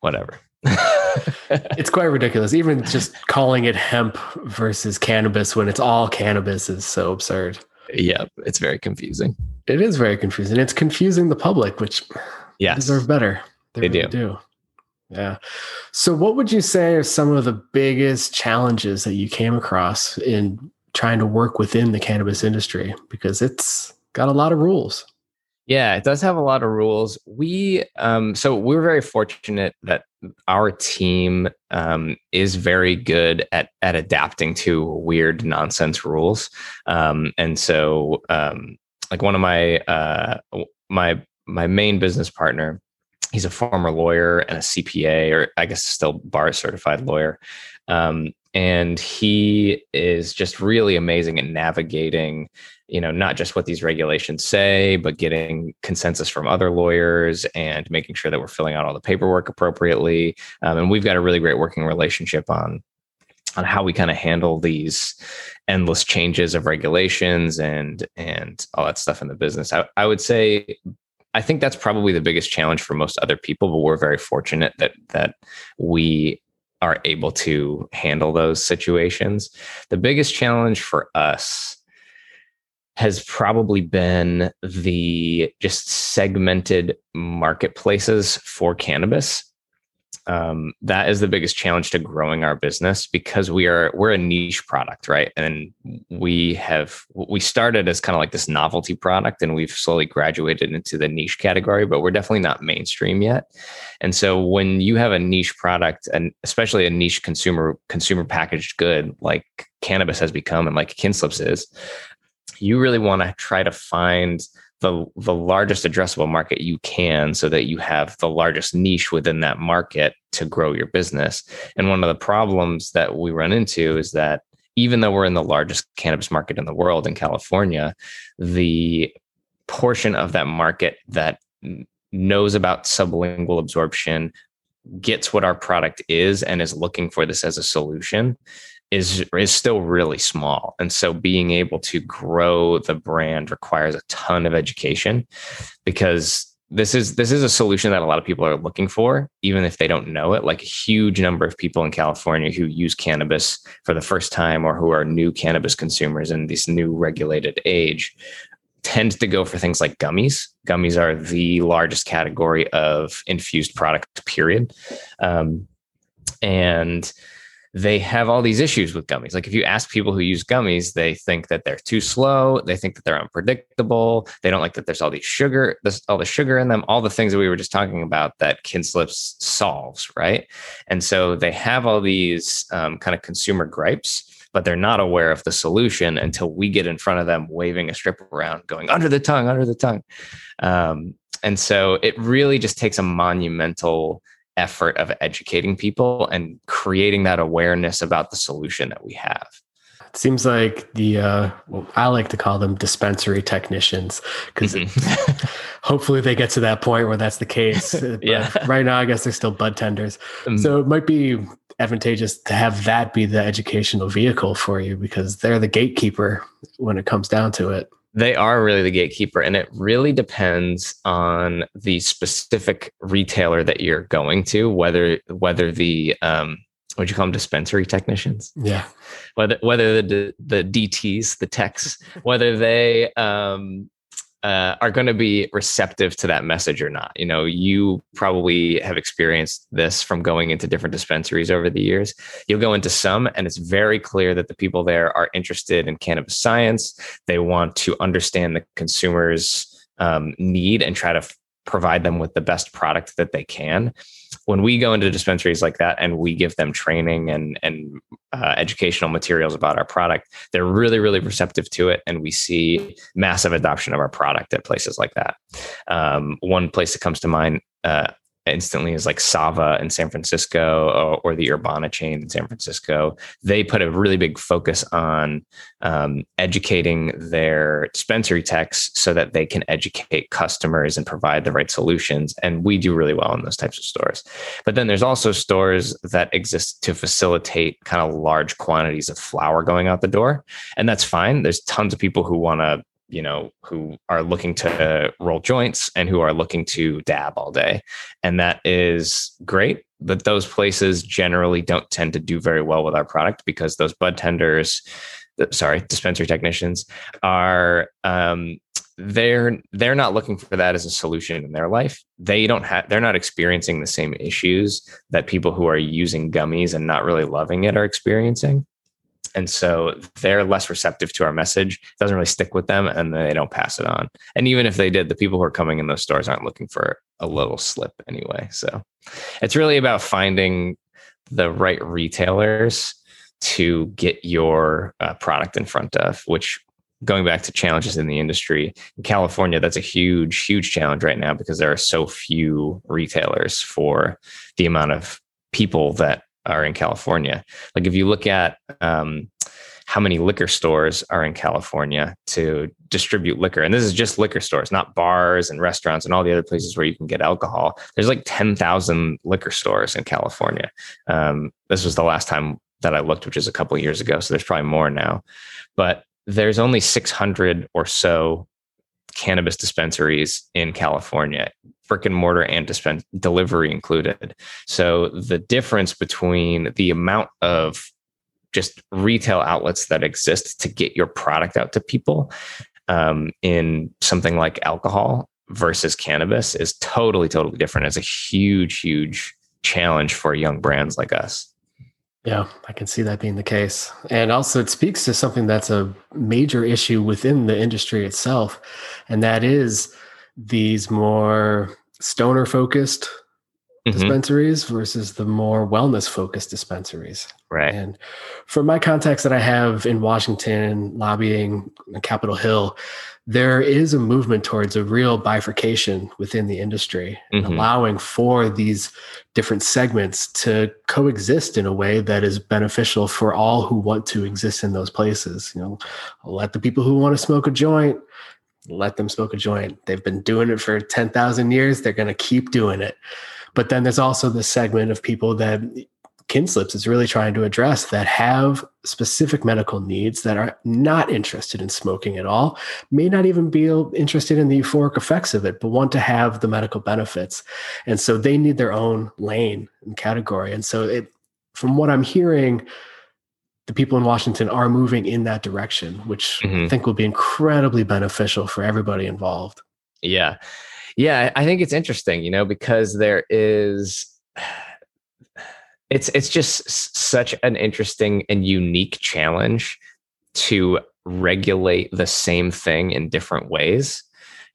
whatever it's quite ridiculous. Even just calling it hemp versus cannabis when it's all cannabis is so absurd. Yeah, it's very confusing. It is very confusing. It's confusing the public, which yeah deserve better. They, they really do. do. Yeah. So, what would you say are some of the biggest challenges that you came across in trying to work within the cannabis industry? Because it's got a lot of rules. Yeah, it does have a lot of rules. We um so we're very fortunate that our team um, is very good at at adapting to weird nonsense rules. Um, and so um, like one of my uh, my my main business partner, he's a former lawyer and a CPA, or I guess still bar certified lawyer. Um, and he is just really amazing at navigating you know not just what these regulations say but getting consensus from other lawyers and making sure that we're filling out all the paperwork appropriately um, and we've got a really great working relationship on on how we kind of handle these endless changes of regulations and and all that stuff in the business I, I would say I think that's probably the biggest challenge for most other people, but we're very fortunate that that we are able to handle those situations. The biggest challenge for us has probably been the just segmented marketplaces for cannabis. Um, that is the biggest challenge to growing our business because we are we're a niche product, right? And we have we started as kind of like this novelty product, and we've slowly graduated into the niche category, but we're definitely not mainstream yet. And so when you have a niche product, and especially a niche consumer consumer packaged good like cannabis has become, and like Kinslips is, you really want to try to find the the largest addressable market you can so that you have the largest niche within that market to grow your business. And one of the problems that we run into is that even though we're in the largest cannabis market in the world in California, the portion of that market that knows about sublingual absorption, gets what our product is, and is looking for this as a solution is is still really small. And so being able to grow the brand requires a ton of education because this is this is a solution that a lot of people are looking for even if they don't know it. Like a huge number of people in california who use cannabis for the first time or who are new cannabis consumers in this new regulated age tend to go for things like gummies. Gummies are the largest category of infused product period. Um, and they have all these issues with gummies. Like if you ask people who use gummies, they think that they're too slow. They think that they're unpredictable. They don't like that there's all these sugar, this, all the sugar in them, all the things that we were just talking about that Kinslips solves, right? And so they have all these um, kind of consumer gripes but they're not aware of the solution until we get in front of them waving a strip around going under the tongue under the tongue um, and so it really just takes a monumental effort of educating people and creating that awareness about the solution that we have. It seems like the uh, well, I like to call them dispensary technicians because mm-hmm. hopefully they get to that point where that's the case. yeah. Right now, I guess they're still bud tenders, mm-hmm. so it might be advantageous to have that be the educational vehicle for you because they're the gatekeeper when it comes down to it. They are really the gatekeeper, and it really depends on the specific retailer that you're going to, whether whether the um, what do you call them dispensary technicians, yeah, whether whether the the DTS, the techs, whether they um, uh, are going to be receptive to that message or not. You know, you probably have experienced this from going into different dispensaries over the years. You'll go into some, and it's very clear that the people there are interested in cannabis science. They want to understand the consumer's um, need and try to f- provide them with the best product that they can when we go into dispensaries like that and we give them training and and uh, educational materials about our product, they're really really receptive to it, and we see massive adoption of our product at places like that. Um, one place that comes to mind. Uh, instantly is like Sava in San Francisco or, or, the Urbana chain in San Francisco. They put a really big focus on um, educating their dispensary techs so that they can educate customers and provide the right solutions. And we do really well in those types of stores. But then there's also stores that exist to facilitate kind of large quantities of flour going out the door. And that's fine. There's tons of people who want to you know who are looking to roll joints and who are looking to dab all day. And that is great but those places generally don't tend to do very well with our product because those bud tenders sorry dispensary technicians are um, they're they're not looking for that as a solution in their life. They don't have they're not experiencing the same issues that people who are using gummies and not really loving it are experiencing and so they're less receptive to our message it doesn't really stick with them and they don't pass it on. And even if they did the people who are coming in those stores aren't looking for a little slip anyway. So it's really about finding the right retailers to get your uh, product in front of which going back to challenges in the industry in california that's a huge huge challenge right now because there are so few retailers for the amount of people that are in California. Like if you look at um, how many liquor stores are in California to distribute liquor, and this is just liquor stores, not bars and restaurants and all the other places where you can get alcohol. There's like 10,000 liquor stores in California. Um, this was the last time that I looked, which is a couple years ago. So there's probably more now, but there's only 600 or so cannabis dispensaries in California, brick and mortar and dispense delivery included. So the difference between the amount of just retail outlets that exist to get your product out to people um, in something like alcohol versus cannabis is totally, totally different. It's a huge, huge challenge for young brands like us. Yeah, I can see that being the case. And also, it speaks to something that's a major issue within the industry itself. And that is these more stoner focused mm-hmm. dispensaries versus the more wellness focused dispensaries. Right. And from my contacts that I have in Washington, lobbying Capitol Hill, there is a movement towards a real bifurcation within the industry mm-hmm. and allowing for these different segments to coexist in a way that is beneficial for all who want to exist in those places. You know, let the people who want to smoke a joint let them smoke a joint. They've been doing it for 10,000 years. They're going to keep doing it. But then there's also the segment of people that Kinslips is really trying to address that have specific medical needs that are not interested in smoking at all, may not even be interested in the euphoric effects of it, but want to have the medical benefits. And so they need their own lane and category. And so it, from what I'm hearing, the people in Washington are moving in that direction, which mm-hmm. I think will be incredibly beneficial for everybody involved. Yeah. Yeah. I think it's interesting, you know, because there is it's it's just such an interesting and unique challenge to regulate the same thing in different ways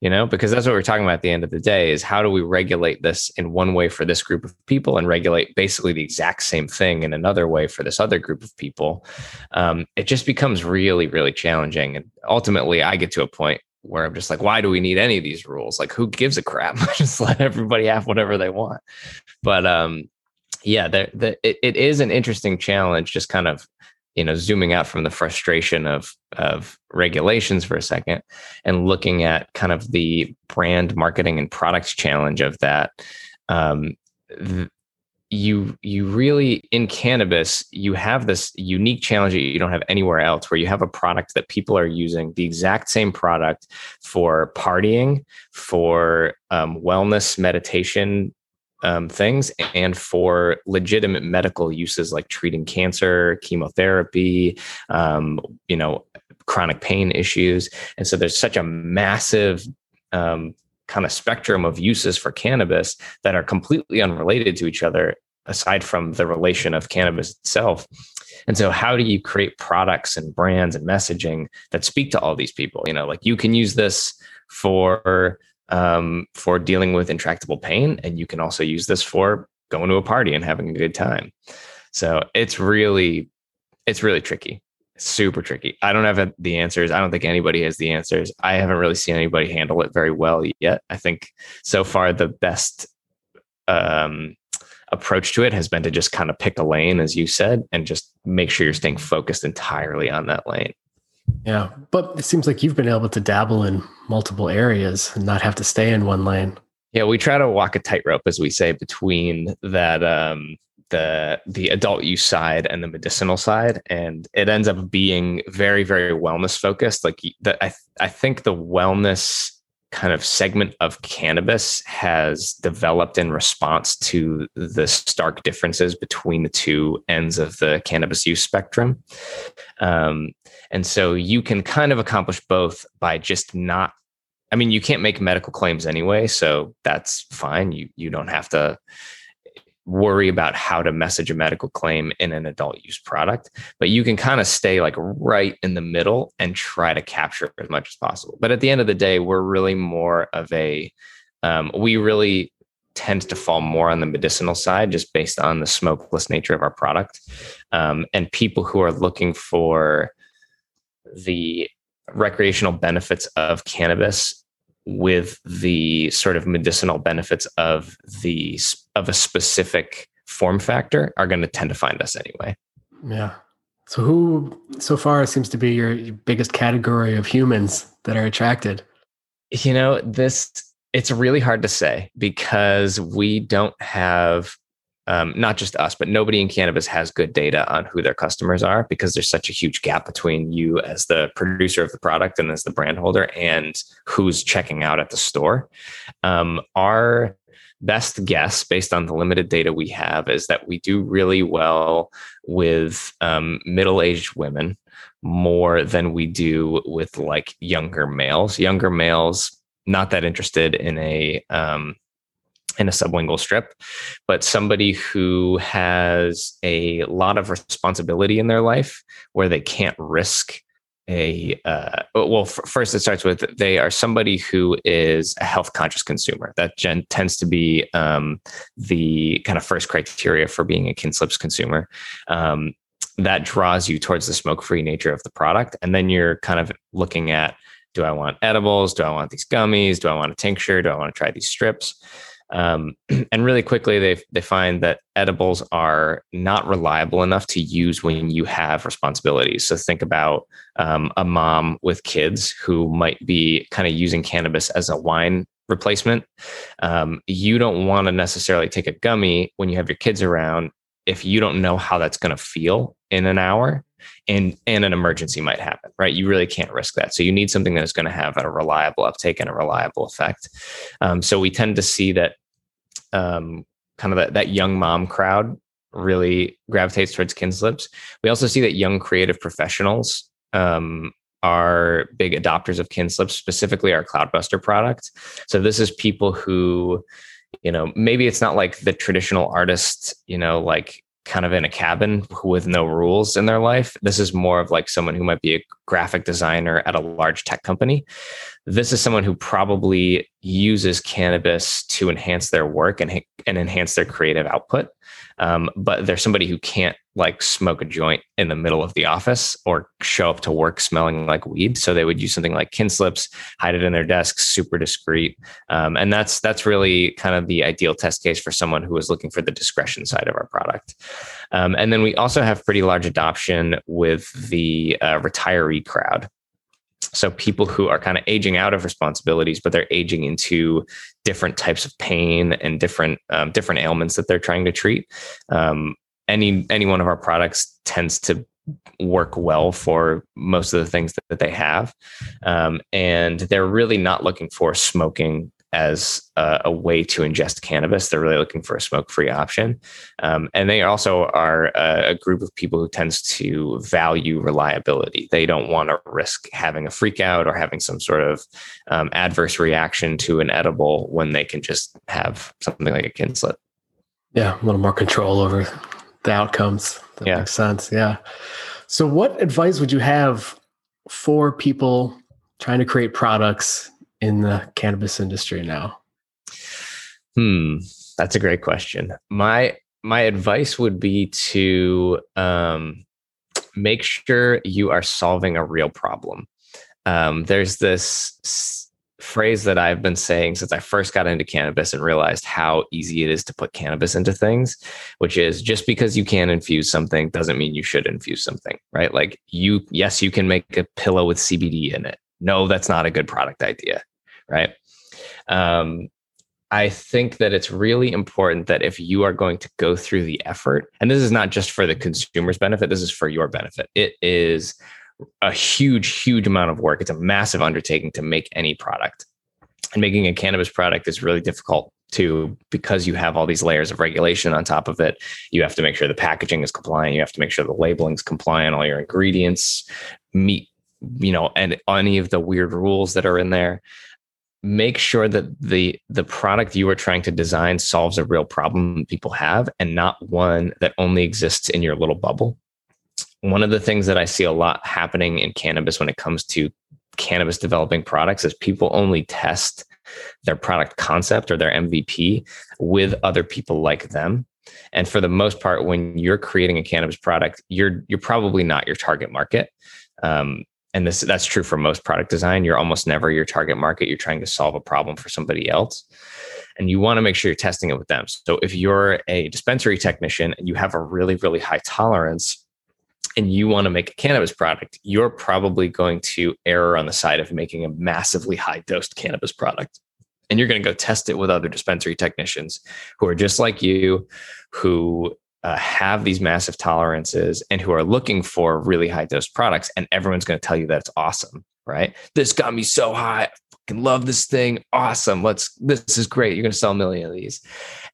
you know because that's what we're talking about at the end of the day is how do we regulate this in one way for this group of people and regulate basically the exact same thing in another way for this other group of people? Um, it just becomes really really challenging. And ultimately i get to a point where i'm just like why do we need any of these rules? Like who gives a crap? Just let everybody have whatever they want. But um yeah the, the, it, it is an interesting challenge just kind of you know zooming out from the frustration of of regulations for a second and looking at kind of the brand marketing and products challenge of that um, th- you you really in cannabis you have this unique challenge that you don't have anywhere else where you have a product that people are using the exact same product for partying for um, wellness meditation um, things and for legitimate medical uses like treating cancer, chemotherapy, um, you know, chronic pain issues. And so there's such a massive um, kind of spectrum of uses for cannabis that are completely unrelated to each other aside from the relation of cannabis itself. And so, how do you create products and brands and messaging that speak to all these people? You know, like you can use this for um, for dealing with intractable pain. And you can also use this for going to a party and having a good time. So it's really, it's really tricky. Super tricky. I don't have the answers. I don't think anybody has the answers. I haven't really seen anybody handle it very well yet. I think so far the best um, approach to it has been to just kind of pick a lane, as you said, and just make sure you're staying focused entirely on that lane. Yeah, but it seems like you've been able to dabble in multiple areas and not have to stay in one lane. Yeah, we try to walk a tightrope, as we say, between that um, the the adult use side and the medicinal side, and it ends up being very, very wellness focused. Like the, I, I think the wellness kind of segment of cannabis has developed in response to the stark differences between the two ends of the cannabis use spectrum. Um, and so you can kind of accomplish both by just not I mean, you can't make medical claims anyway, so that's fine. You you don't have to worry about how to message a medical claim in an adult use product, but you can kind of stay like right in the middle and try to capture as much as possible. But at the end of the day, we're really more of a um, we really tend to fall more on the medicinal side just based on the smokeless nature of our product. Um, and people who are looking for the recreational benefits of cannabis with the sort of medicinal benefits of the of a specific form factor are going to tend to find us anyway. Yeah. So who so far seems to be your biggest category of humans that are attracted? You know, this it's really hard to say because we don't have um, not just us, but nobody in cannabis has good data on who their customers are because there's such a huge gap between you as the producer of the product and as the brand holder and who's checking out at the store. Um, our best guess, based on the limited data we have, is that we do really well with um, middle aged women more than we do with like younger males. Younger males, not that interested in a um, in a sublingual strip, but somebody who has a lot of responsibility in their life where they can't risk a uh, well f- first it starts with they are somebody who is a health conscious consumer. That gen- tends to be um, the kind of first criteria for being a kinslips consumer. Um, that draws you towards the smoke free nature of the product and then you're kind of looking at do i want edibles? Do i want these gummies? Do i want a tincture? Do i want to try these strips Um, and really quickly, they they find that edibles are not reliable enough to use when you have responsibilities. So think about um, a mom with kids who might be kind of using cannabis as a wine replacement. Um, you don't want to necessarily take a gummy when you have your kids around if you don't know how that's going to feel in an hour and and an emergency might happen right? You really can't risk that. So you need something that is going to have a reliable uptake and a reliable effect. Um, so we tend to see that um, kind of that, that young mom crowd really gravitates towards kinslips we also see that young creative professionals um, are big adopters of kinslips specifically our cloudbuster product. So this is people who you know maybe it's not like the traditional artist you know like kind of in a cabin with no rules in their life. This is more of like someone who might be a graphic designer at a large tech company. This is someone who probably uses cannabis to enhance their work and, and enhance their creative output. Um, but there's somebody who can't like smoke a joint in the middle of the office or show up to work smelling like weed. So they would use something like kinslips, hide it in their desk, super discreet. Um, and that's that's really kind of the ideal test case for someone who is looking for the discretion side of our product. Um, and then we also have pretty large adoption with the uh, retiree crowd. So people who are kind of aging out of responsibilities, but they're aging into different types of pain and different um, different ailments that they're trying to treat. Um, any any one of our products tends to work well for most of the things that, that they have, um, and they're really not looking for smoking as a, a, way to ingest cannabis. They're really looking for a smoke-free option, um, and they also are a, a, group of people who tends to value reliability. They don't want to risk having a freak out or having some sort of um, adverse reaction to an edible when they can just have something like a kinslet. Yeah, a little more control over the outcomes. That yeah. makes sense. Yeah. So, what advice would you have for people trying to create products in the cannabis industry now? Hmm, that's a great question. My my advice would be to um, make sure you are solving a real problem. Um, there's this phrase that I've been saying since I first got into cannabis and realized how easy it is to put cannabis into things, which is just because you can infuse something doesn't mean you should infuse something, right? Like you, yes, you can make a pillow with CBD in it. No, that's not a good product idea right? Um, I think that it's really important that if you are going to go through the effort, and this is not just for the consumer's benefit, this is for your benefit. It is a huge, huge amount of work. It's a massive undertaking to make any product. And making a cannabis product is really difficult too because you have all these layers of regulation on top of it. You have to make sure the packaging is compliant. You have to make sure the labeling is compliant. All your ingredients meet, you know, and any of the weird rules that are in there make sure that the the product you are trying to design solves a real problem people have and not one that only exists in your little bubble. One of the things that i see a lot happening in cannabis when it comes to cannabis developing products is people only test their product concept or their mvp with other people like them. And for the most part when you're creating a cannabis product you're you're probably not your target market. Um, and this that's true for most product design. You're almost never your target market. You're trying to solve a problem for somebody else. And you want to make sure you're testing it with them. So if you're a dispensary technician and you have a really really high tolerance and you want to make a cannabis product you're probably going to err on the side of making a massively high dosed cannabis product. And you're going to go test it with other dispensary technicians who are just like you who uh, have these massive tolerances and who are looking for really high dose products, and everyone's going to tell you that it's awesome, right? This got me so high. I fucking love this thing. Awesome. Let's, this is great. You're going to sell a million of these.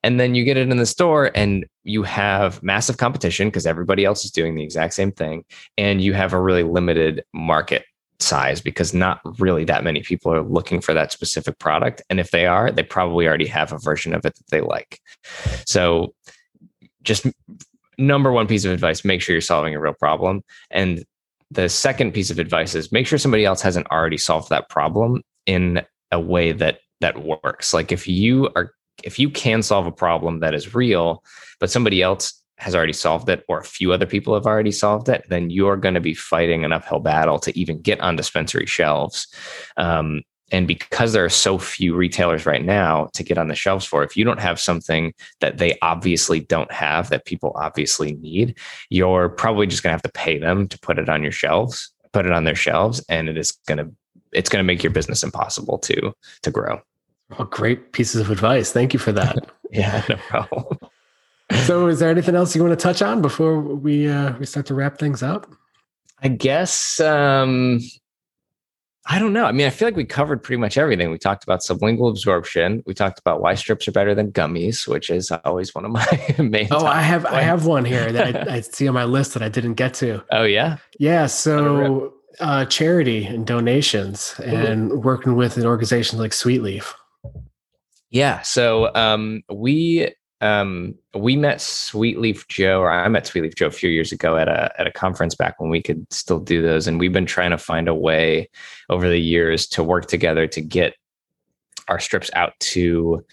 And then you get it in the store and you have massive competition because everybody else is doing the exact same thing. And you have a really limited market size because not really that many people are looking for that specific product. And if they are, they probably already have a version of it that they like. So just number one piece of advice make sure you're solving a real problem. And the second piece of advice is make sure somebody else hasn't already solved that problem in a way that that works. Like if you are if you can solve a problem that is real but somebody else has already solved it or a few other people have already solved it then you're going to be fighting an uphill battle to even get on dispensary shelves. Um, and because there are so few retailers right now to get on the shelves for, if you don't have something that they obviously don't have that people obviously need, you're probably just going to have to pay them to put it on your shelves, put it on their shelves, and it is going to it's going to make your business impossible to to grow. Oh, great pieces of advice. Thank you for that. yeah, no problem. so, is there anything else you want to touch on before we uh, we start to wrap things up? I guess um, I don't know. I mean, I feel like we covered pretty much everything. We talked about sublingual absorption. We talked about why strips are better than gummies, which is always one of my main. Oh, I have points. I have one here that I, I, see on my list that I didn't get to. Oh yeah, yeah. So uh, charity and donations, and Ooh. working with an organization like Sweetleaf. Yeah. So um, we um, we met Sweetleaf Joe, or I met Sweetleaf Joe a few years ago at a at a conference back when we could still do those, and we've been trying to find a way over the years to work together to get our strips out to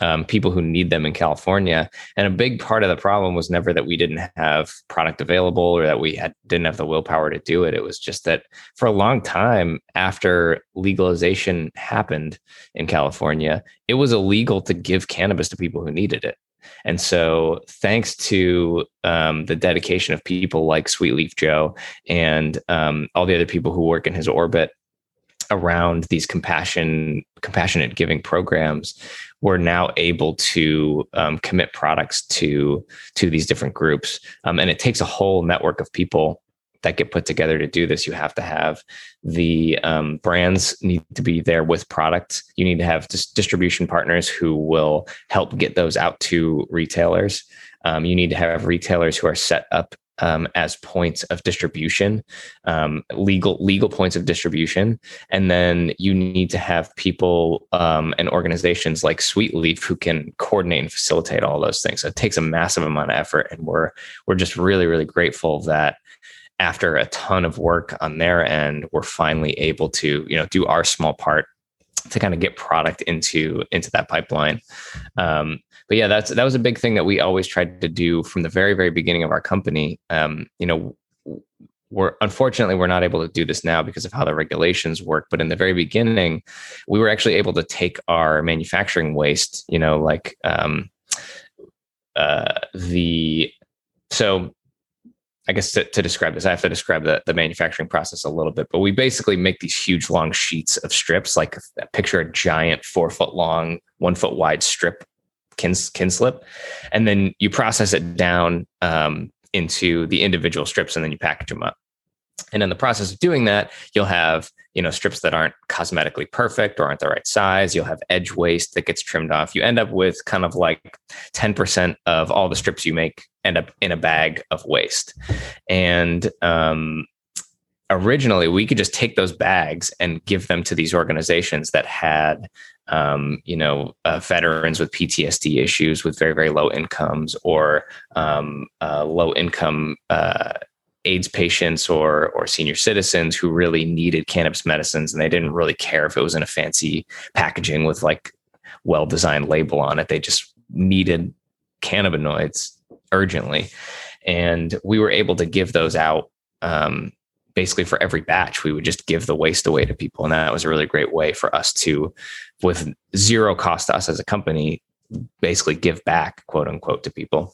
um, people who need them in California. And a big part of the problem was never that we didn't have product available or that we had didn't have the willpower to do it. It was just that for a long time after legalization happened in California, it was illegal to give cannabis to people who needed it. And so, thanks to um, the dedication of people like Sweetleaf Joe and um, all the other people who work in his orbit around these compassion, compassionate giving programs, we're now able to um, commit products to to these different groups, um, and it takes a whole network of people that get put together to do this. You have to have the um, brands need to be there with products. You need to have dis- distribution partners who will help get those out to retailers. Um, you need to have retailers who are set up um, as points of distribution, um, legal legal points of distribution, and then you need to have people um, and organizations like Sweetleaf who can coordinate and facilitate all those things. So it takes a massive amount of effort, and we're we're just really really grateful that after a ton of work on their end, we're finally able to you know do our small part to kind of get product into into that pipeline. Um, but yeah, that's that was a big thing that we always tried to do from the very very beginning of our company. Um, you know, we're unfortunately we're not able to do this now because of how the regulations work. But in the very beginning, we were actually able to take our manufacturing waste. You know, like um, uh, the so I guess to, to, describe this, I have to describe the, the manufacturing process a little bit. But we basically make these huge long sheets of strips, like picture a giant four foot long, one foot wide strip kin, slip. And then you process it down um, into the individual strips and then you package them up. And in the process of doing that, you'll have you know strips that aren't cosmetically perfect or aren't the right size. You'll have edge waste that gets trimmed off. You end up with kind of like 10% of all the strips you make end up in a bag of waste. And um, originally, we could just take those bags and give them to these organizations that had um, you know, uh, veterans with PTSD issues with very, very low incomes or um, uh, low income uh, AIDS patients or or senior citizens who really needed cannabis medicines and they didn't really care if it was in a fancy packaging with like well designed label on it. They just needed cannabinoids urgently, and we were able to give those out. Um, basically for every batch we would just give the waste away to people and that was a really great way for us to with zero cost to us as a company basically give back quote unquote to people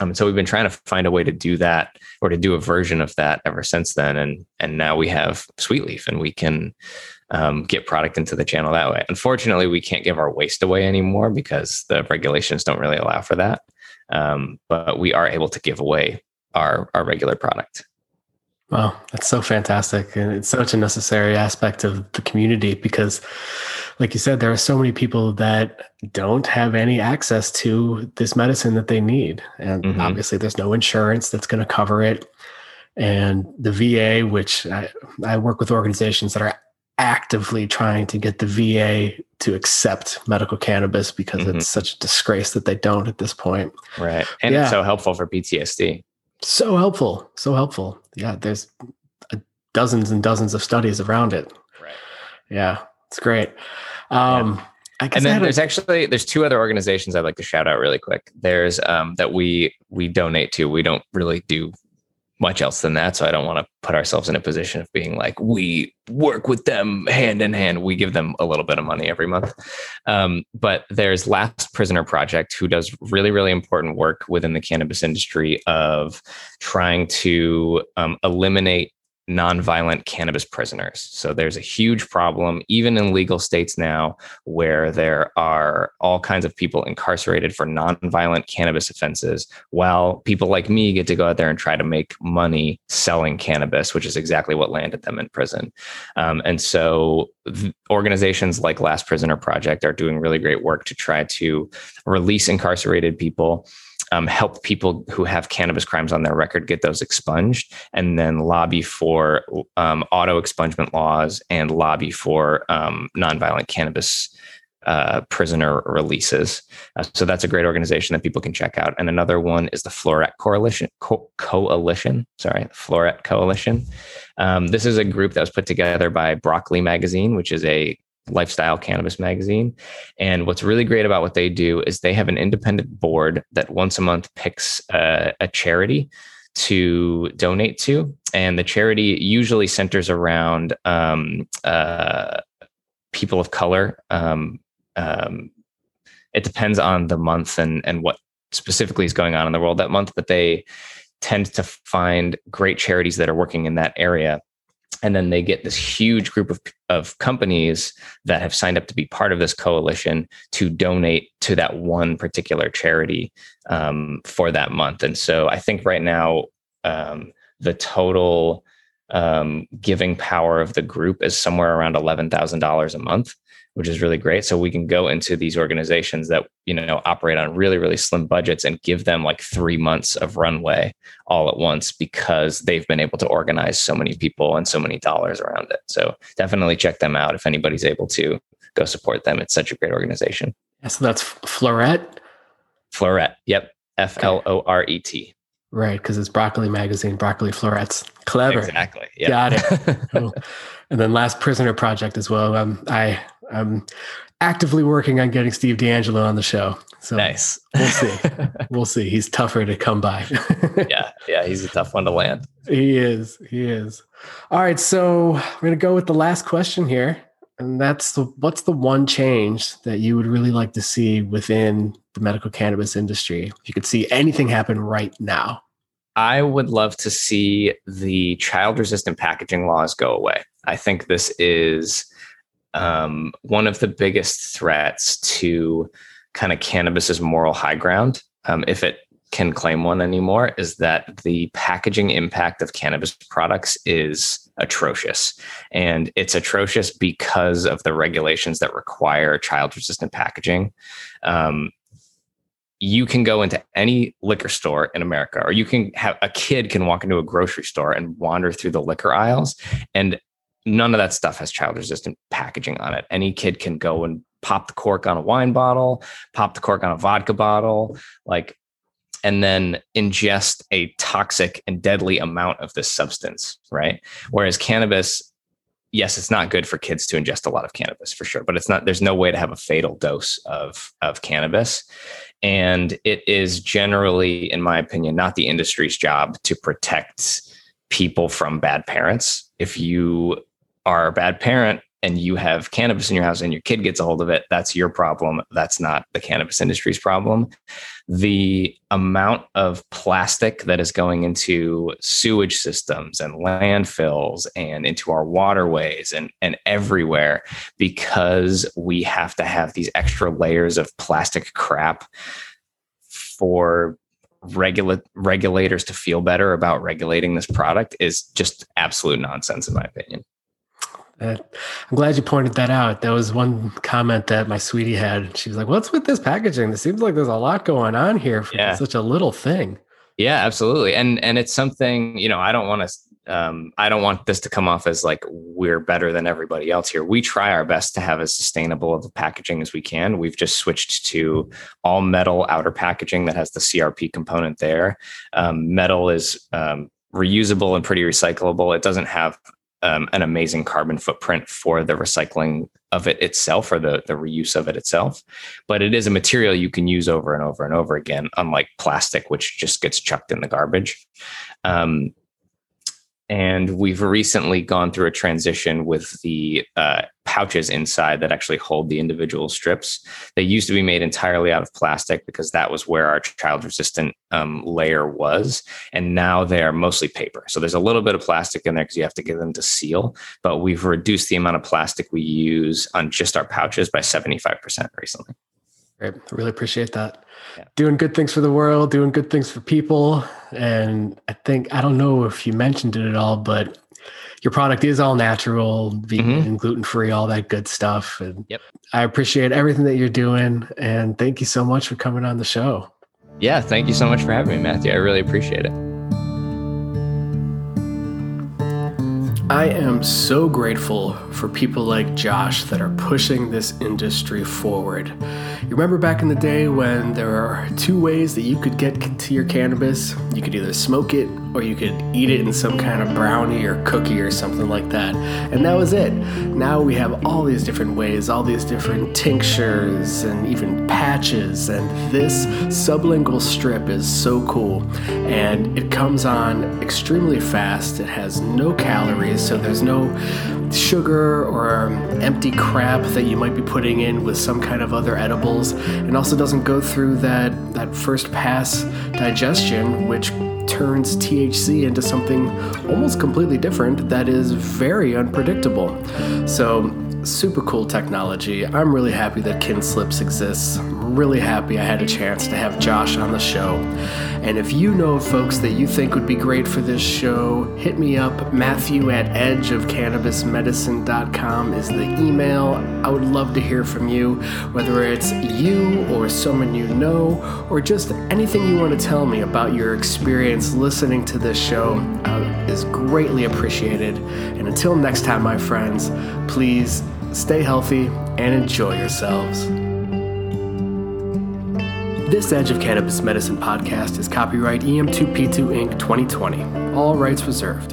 um, so we've been trying to find a way to do that or to do a version of that ever since then. And and now we have Sweetleaf and we can um, get product into the channel that way. Unfortunately, we can't give our waste away anymore because the regulations don't really allow for that. Um, but we are able to give away our our regular product. Wow, that's so fantastic. And it's such a necessary aspect of the community because, like you said, there are so many people that don't have any access to this medicine that they need. And mm-hmm. obviously, there's no insurance that's going to cover it. And the VA, which I, I work with organizations that are actively trying to get the VA to accept medical cannabis because mm-hmm. it's such a disgrace that they don't at this point. Right. And yeah. it's so helpful for PTSD. So helpful. So helpful. Yeah. There's dozens and dozens of studies around it. Right. Yeah. It's great. Um, yeah. and then there's a- actually there's two other organizations I'd like to shout out really quick. There's um, that we we donate to. We don't really do much else than that. So I don't want to put ourselves in a position of being like, we work with them hand in hand. We give them a little bit of money every month. Um, but there's Last Prisoner Project, who does really, really important work within the cannabis industry of trying to um, eliminate nonviolent cannabis prisoners. So there's a huge problem, even in legal states now, where there are all kinds of people incarcerated for nonviolent cannabis offenses, while people like me get to go out there and try to make money selling cannabis, which is exactly what landed them in prison. Um, and so organizations like Last Prisoner Project are doing really great work to try to release incarcerated people um, help people who have cannabis crimes on their record get those expunged, and then lobby for um, auto expungement laws and lobby for um, nonviolent cannabis uh, prisoner releases. Uh, so that's a great organization that people can check out. And another one is the Floret Coalition. Co- Coalition, sorry, the Floret Coalition. Um, this is a group that was put together by Broccoli Magazine, which is a lifestyle cannabis magazine. And what's really great about what they do is they have an independent board that once a month picks a, a charity to donate to. And the charity usually centers around um, uh, people of color. Um, um, it depends on the month and, and what specifically is going on in the world that month, but they tend to find great charities that are working in that area and then they get this huge group of, of companies that have signed up to be part of this coalition to donate to that one particular charity um, for that month. And so i think right now um, the total um, giving power of the group is somewhere around $11000 a month which is really great. So we can go into these organizations that you know operate on really really slim budgets and give them like three months of runway all at once because they've been able to organize so many people and so many dollars around it. So definitely check them out if anybody's able to go support them. It's such a great organization. Yeah, so that's Floret. Floret. Yep. F L O R E T. Right, because it's Broccoli Magazine, Broccoli Florets. Clever. Exactly. Yep. Got it. cool. And then Last Prisoner Project as well. Um, I I'm actively working on getting Steve DeAngelo on the show. So nice. we'll see. we'll see. He's tougher to come by. yeah, yeah, he's a tough one to land. He is. He is. All right, so we're gonna go with the last question here, and that's the what's the one change that you would really like to see within the medical cannabis industry? If you could see anything happen right now. I would love to see the child resistant packaging laws go away. I think this is um, one of the biggest threats to kind of cannabis's moral high ground, um, if it can claim one anymore, is that the packaging impact of cannabis products is atrocious. And it's atrocious because of the regulations that require child resistant packaging. Um, you can go into any liquor store in America, or you can have a kid can walk into a grocery store and wander through the liquor aisles, and none of that stuff has child resistant packaging on it. Any kid can go and pop the cork on a wine bottle, pop the cork on a vodka bottle, like, and then ingest a toxic and deadly amount of this substance, right? Whereas cannabis, yes, it's not good for kids to ingest a lot of cannabis for sure, but it's not, there's no way to have a fatal dose of, of cannabis. And it is generally, in my opinion, not the industry's job to protect people from bad parents. If you are a bad parent and you have cannabis in your house and your kid gets a hold of it, that's your problem. That's not the cannabis industry's problem. The amount of plastic that is going into sewage systems and landfills and into our waterways and, and everywhere because we have to have these extra layers of plastic crap for regula- regulators to feel better about regulating this product is just absolute nonsense in my opinion. I'm glad you pointed that out. That was one comment that my sweetie had. She was like, "What's with this packaging? It seems like there's a lot going on here for yeah. such a little thing." Yeah, absolutely. And and it's something you know. I don't want to. Um, I don't want this to come off as like we're better than everybody else here. We try our best to have as sustainable of a packaging as we can. We've just switched to all metal outer packaging that has the CRP component there. Um, metal is um, reusable and pretty recyclable. It doesn't have um, an amazing carbon footprint for the recycling of it itself or the, the reuse of it itself. But it is a material you can use over and over and over again, unlike plastic, which just gets chucked in the garbage. Um, and we've recently gone through a transition with the uh, pouches inside that actually hold the individual strips. They used to be made entirely out of plastic because that was where our child resistant um, layer was. And now they're mostly paper. So there's a little bit of plastic in there because you have to get them to seal. But we've reduced the amount of plastic we use on just our pouches by 75% recently. Great. I really appreciate that. Yeah. Doing good things for the world, doing good things for people. And I think, I don't know if you mentioned it at all, but your product is all natural, vegan, mm-hmm. gluten free, all that good stuff. And yep. I appreciate everything that you're doing. And thank you so much for coming on the show. Yeah. Thank you so much for having me, Matthew. I really appreciate it. I am so grateful for people like Josh that are pushing this industry forward. You remember back in the day when there are two ways that you could get to your cannabis? You could either smoke it or you could eat it in some kind of brownie or cookie or something like that. And that was it. Now we have all these different ways, all these different tinctures and even patches. And this sublingual strip is so cool. And it comes on extremely fast. It has no calories, so there's no sugar or empty crap that you might be putting in with some kind of other edibles. and also doesn't go through that, that first pass digestion, which turns THC into something almost completely different that is very unpredictable. So, super cool technology. I'm really happy that Kin Slips exists really happy I had a chance to have Josh on the show. And if you know folks that you think would be great for this show, hit me up. Matthew at edgeofcannabismedicine.com is the email. I would love to hear from you, whether it's you or someone you know, or just anything you want to tell me about your experience listening to this show uh, is greatly appreciated. And until next time, my friends, please stay healthy and enjoy yourselves. This Edge of Cannabis Medicine podcast is copyright EM2P2 Inc. 2020, all rights reserved.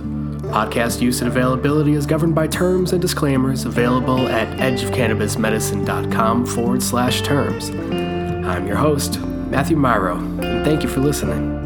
Podcast use and availability is governed by terms and disclaimers available at edgeofcannabismedicine.com forward slash terms. I'm your host, Matthew Myro, and thank you for listening.